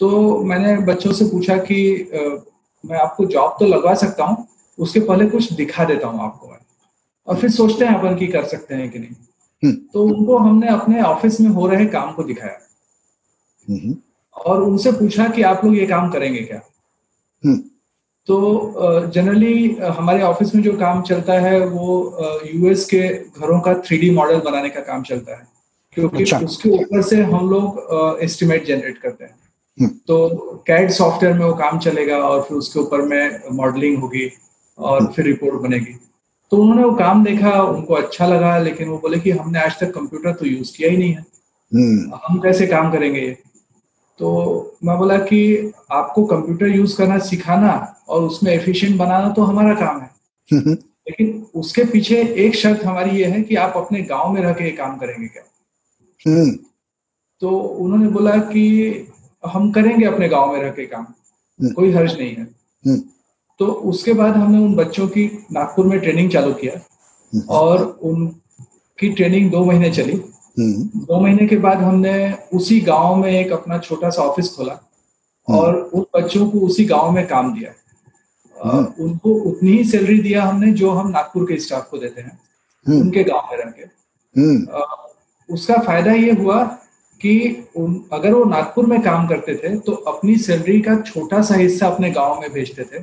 तो मैंने बच्चों से पूछा कि मैं आपको जॉब तो लगवा सकता हूँ उसके पहले कुछ दिखा देता हूँ आपको मैं और फिर सोचते हैं अपन की कर सकते हैं कि नहीं हम्म। तो उनको हमने अपने ऑफ़िस में हो रहे काम को दिखाया हम्म। और उनसे पूछा कि आप लोग ये काम करेंगे क्या हम्म। तो जनरली हमारे ऑफ़िस में जो काम चलता है वो यूएस के घरों का थ्री मॉडल बनाने का काम चलता है क्योंकि अच्छा। उसके ऊपर से हम लोग एस्टिमेट जनरेट करते हैं। तो कैड सॉफ्टवेयर में वो काम चलेगा और फिर उसके ऊपर में मॉडलिंग होगी और फिर रिपोर्ट बनेगी। तो उन्होंने वो काम देखा उनको अच्छा लगा लेकिन वो बोले कि हमने आज तक कंप्यूटर तो यूज़ किया ही नहीं है। हम्म। हम कैसे काम करेंगे ये? तो मैं बोला कि आपको कंप्यूटर यूज़ करना सिखाना और उसमें एफिशिएंट बनाना तो हमारा काम है। हम्म। लेकिन उसके पीछे एक शर्त हमारी ये है कि आप अपने गाँव में रह के ये काम करेंगे क्या? हम्म। तो उन्होंने बोला कि हम करेंगे अपने गाँव में रह के काम हम्म। कोई हर्ज नहीं है हम्म। तो उसके बाद हमने उन बच्चों की नागपुर में ट्रेनिंग चालू किया हम्म। और उनकी ट्रेनिंग दो महीने चली। दो महीने के बाद हमने उसी गाँव में एक अपना छोटा सा ऑफ़िस खोला और उन बच्चों को उसी गाँव में काम दिया। उनको उतनी ही सैलरी दिया हमने जो हम नागपुर के स्टाफ को देते हैं। उनके गाँव में रह के। उसका फ़ायदा ये हुआ कि उन, अगर वो नागपुर में काम करते थे तो अपनी सैलरी का छोटा सा हिस्सा अपने गाँव में भेजते थे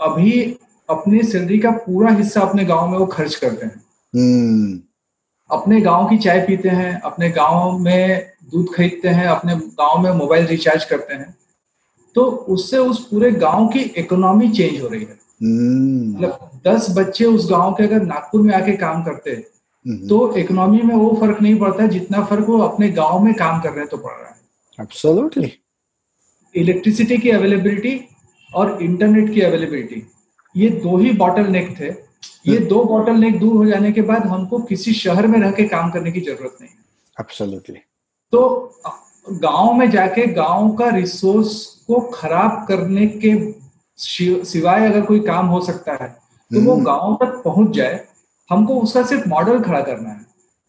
अभी अपनी सैलरी का पूरा हिस्सा अपने गाँव में वो खर्च करते हैं हम्म। अपने गाँव की चाय पीते हैं अपने गाँव में दूध खरीदते हैं अपने गाँव में मोबाइल रिचार्ज करते हैं तो उससे उस पूरे गाँव की इकोनॉमी चेंज हो रही है हम्म। मतलब दस बच्चे उस गाँव के अगर नागपुर में आके काम करते हैं। तो इकोनॉमी में वो फ़र्क नहीं पड़ता है जितना फ़र्क वो अपने गाँव में काम कर रहे हैं तो पड़ रहा है Absolutely. इलेक्ट्रिसिटी की अवेलेबिलिटी और इंटरनेट की अवेलेबिलिटी ये दो ही बॉटल नेक थे ये दो बॉटल नेक दूर हो जाने के बाद हमको किसी शहर में रह के काम करने की ज़रूरत नहीं है Absolutely. तो गाँव में जाके गाँव का रिसोर्स को खराब करने के सिवाय अगर कोई काम हो सकता है तो वो हम्म। गाँव तक पहुँच जाए हमको उसका सिर्फ़ मॉडल खड़ा करना है।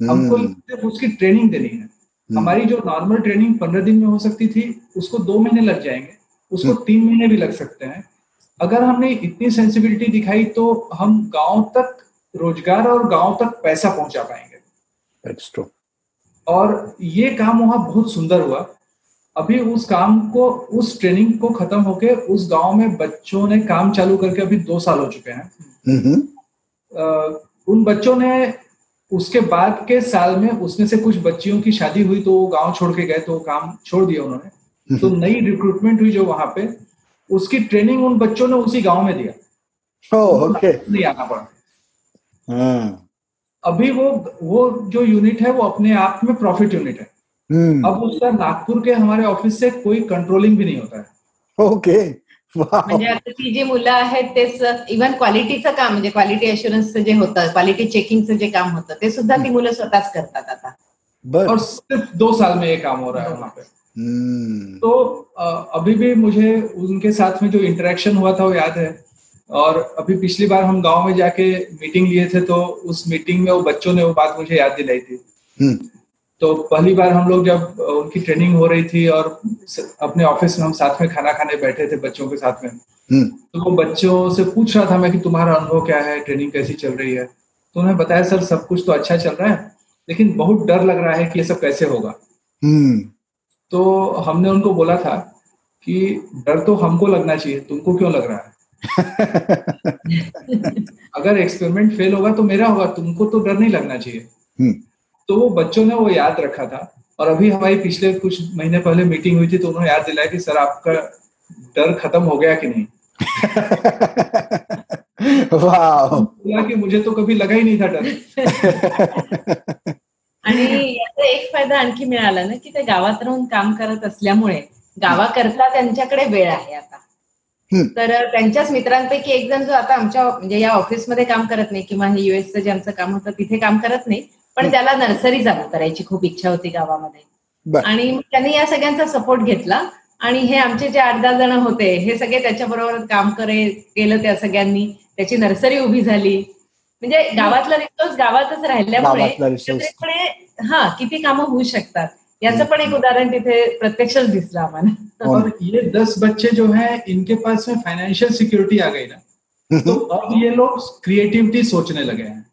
हमको हम्म। सिर्फ़ उसकी ट्रेनिंग देनी है। हमारी जो नॉर्मल ट्रेनिंग पंद्रह दिन में हो सकती थी उसको दो महीने लग जाएँगे। उसको तीन महीने भी लग सकते हैं। अगर हमने इतनी सेंसिबिलिटी दिखाई तो हम गाँव तक रोज़गार और गाँव तक पैसा पहुँचा पाएँगे। और ये काम वहाँ बहुत सुंदर हुआ। अभी उस काम को उस ट्रेनिंग को खत्म होके उस गाँव में बच्चों ने काम चालू करके अभी दो साल हो चुके हैं। हम्म। उन बच्चों ने उसके बाद के साल में उसमें से कुछ बच्चियों की शादी हुई तो वो गाँव छोड़ के गए तो काम छोड़ दिया उन्होंने तो नई रिक्रूटमेंट हुई जो वहाँ पे उसकी ट्रेनिंग उन बच्चों ने उसी गाँव में दिया Oh, okay. नहीं आना पड़ा हाँ. अभी वो वो जो यूनिट है वो अपने आप में प्रॉफिट यूनिट है हम्म. अब उसका नागपुर के हमारे ऑफ़िस से कोई कंट्रोलिंग भी नहीं होता है ओके Okay. म्हणजे आता ती जी मुलं आहेत तेच इव्हन क्वालिटीचं काम म्हणजे क्वालिटी अशुरन्सचं जे होतं क्वालिटी चेकिंगचं जे काम होतं ते सुद्धा ती मुलं स्वतःच करतात आता. और सिर्फ़ दो साल में ये काम हो रहा है वहाँ पे हम्म. तो अभी भी मुझे उनके साथ में जो इंटरेक्शन हुआ था वो याद है और अभी पिछली बार हम गाँव में जाके मीटिंग लिए थे तो उस मीटिंग में वो बच्चों ने वो बात मुझे याद दिलाई थी हम्म. तो पहली बार हम लोग जब उनकी ट्रेनिंग हो रही थी और अपने ऑफ़िस में हम साथ में खाना खाने बैठे थे बच्चों के साथ में हम्म. तो वो बच्चों से पूछ रहा था मैं कि तुम्हारा अनुभव क्या है ट्रेनिंग कैसी चल रही है तो उन्होंने बताया सर सब कुछ तो अच्छा चल रहा है लेकिन बहुत डर लग रहा है कि ये सब कैसे होगा हम्म. तो हमने उनको बोला था कि डर तो हमको लगना चाहिए तुमको क्यों लग रहा है अगर एक्सपेरिमेंट फेल होगा तो मेरा होगा तुमको तो डर नहीं लगना चाहिए हम्म. तो वो बच्चों ने वो याद रखा था। और अभी हमारी पिछले कुछ महीने पहले मीटिंग हुई थी तो उन्होंने याद दिलाया कि सर आपका डर खत्म हो गया कि नहीं. बोला कि मुझे तो कभी लगा ही नहीं था डर. आणि याचा एक फायदा आणखी मिळाला ना की ते गावात राहून काम करत असल्यामुळे गावाकरता त्यांच्याकडे वेळ आहे आता. तर त्यांच्याच मित्रांपैकी एक जण जो आता आमच्या म्हणजे या ऑफिसमध्ये काम करत नाही किंवा हे युएसचं जे आमचं काम होतं तिथे काम करत नाही. पण त्याला नर्सरी चालू करायची खूप इच्छा होती गावामध्ये. आणि त्यांनी या सगळ्यांचा सपोर्ट घेतला. आणि हे आमचे जे आठ दहा जण होते हे सगळे त्याच्याबरोबर काम करे केलं त्या सगळ्यांनी. त्याची नर्सरी उभी झाली. म्हणजे गावातला रिसोर्स गावातच राहिल्यामुळे हा किती कामं होऊ शकतात. याचं पण एक उदाहरण तिथे प्रत्यक्षच दिसलं आम्हाला. और ये दस बच्चे जो है इनके पास में फाइनेंशियल सिक्योरिटी आ गई ना। तो अब ये लोग क्रिएटिविटी सोचने लगे हैं।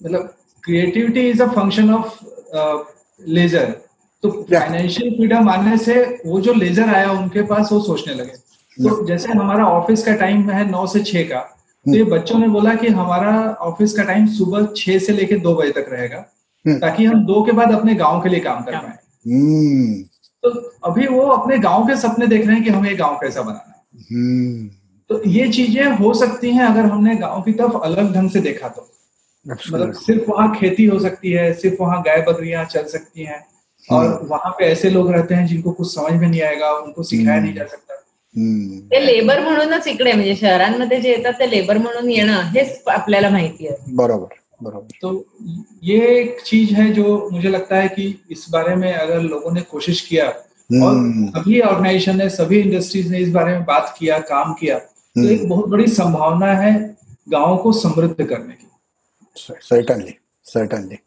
मतलब creativity is a function of leisure तो फाइनेंशियल फ्रीडम आने से वो जो लेजर आया उनके पास वो सोचने लगे। तो जैसे हमारा ऑफ़िस का टाइम है नौ से छह का तो ये बच्चों ने बोला कि हमारा ऑफ़िस का टाइम सुबह छह से लेकर दो बजे तक रहेगा ताकि हम दो के बाद अपने गाँव के लिए काम कर पाए। तो अभी वो अपने गाँव के सपने देख रहे हैं कि हमें गाँव कैसा बनाना है। तो ये चीज़ें हो सकती हैं अगर हमने गाँव की तरफ़ अलग ढंग से देखा तो। मतलब सिर्फ़ वहाँ खेती हो सकती है सिर्फ़ वहाँ गाय बकरियाँ चल सकती हैं और वहाँ पे ऐसे लोग रहते हैं जिनको कुछ समझ में नहीं आएगा उनको सिखाया नहीं जा सकता। ते लेबर म्हणूनच इकडे म्हणजे शहरांमध्ये जे येतात ते लेबर म्हणून येणं हेच आपल्याला माहिती आहे. बरोबर बरोबर. तो ये एक चीज़ है जो मुझे लगता है कि इस बारे में अगर लोगों ने कोशिश किया और सभी ऑर्गेनाइजेशन ने सभी इंडस्ट्रीज़ ने इस बारे में बात किया काम किया तो एक बहुत बड़ी संभावना है गाँव को समृद्ध करने की। Certainly certainly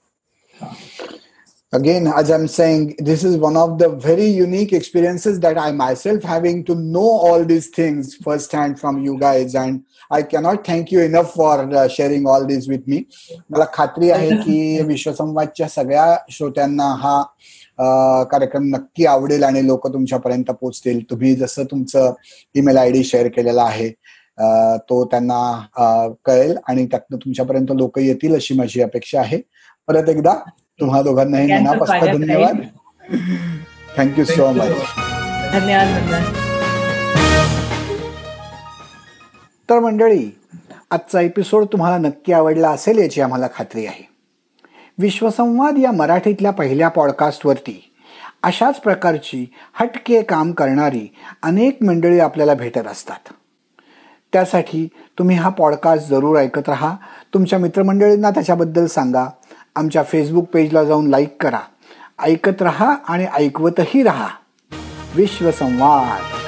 again as i'm saying this is one of the very unique experiences that i myself having to know all these things firsthand from you guys and i cannot thank you enough for uh, sharing all this with me मला खात्री आहे की विश्वसंवादच्या सगळ्या श्रोत्यांना हा कार्यक्रम नक्की आवडेल आणि लोक तुमच्यापर्यंत पोहोचतील तुम्ही जसं तुमचं ईमेल आय डी शेअर केलेला आहे तो त्यांना कळेल आणि त्यातनं तुमच्यापर्यंत लोक येतील अशी माझी अपेक्षा आहे. परत एकदा तुम्हा दोघांनाही मनापासून धन्यवाद. Thank you so much. धन्यवाद तर मंडळी आजचा एपिसोड तुम्हाला नक्की आवडला असेल याची आम्हाला खात्री आहे. विश्वसंवाद या मराठीतल्या पहिल्या पॉडकास्टवरती अशाच प्रकारची हटके काम करणारी अनेक मंडळी आपल्याला भेटत असतात. त्यासाठी तुम्ही हा पॉडकास्ट जरूर ऐकत राहा. तुमच्या मित्रमंडळींना त्याच्याबद्दल सांगा. आमच्या फेसबुक पेजला जाऊन लाईक करा. ऐकत रहा आणि ऐकवतही रहा. विश्वसंवाद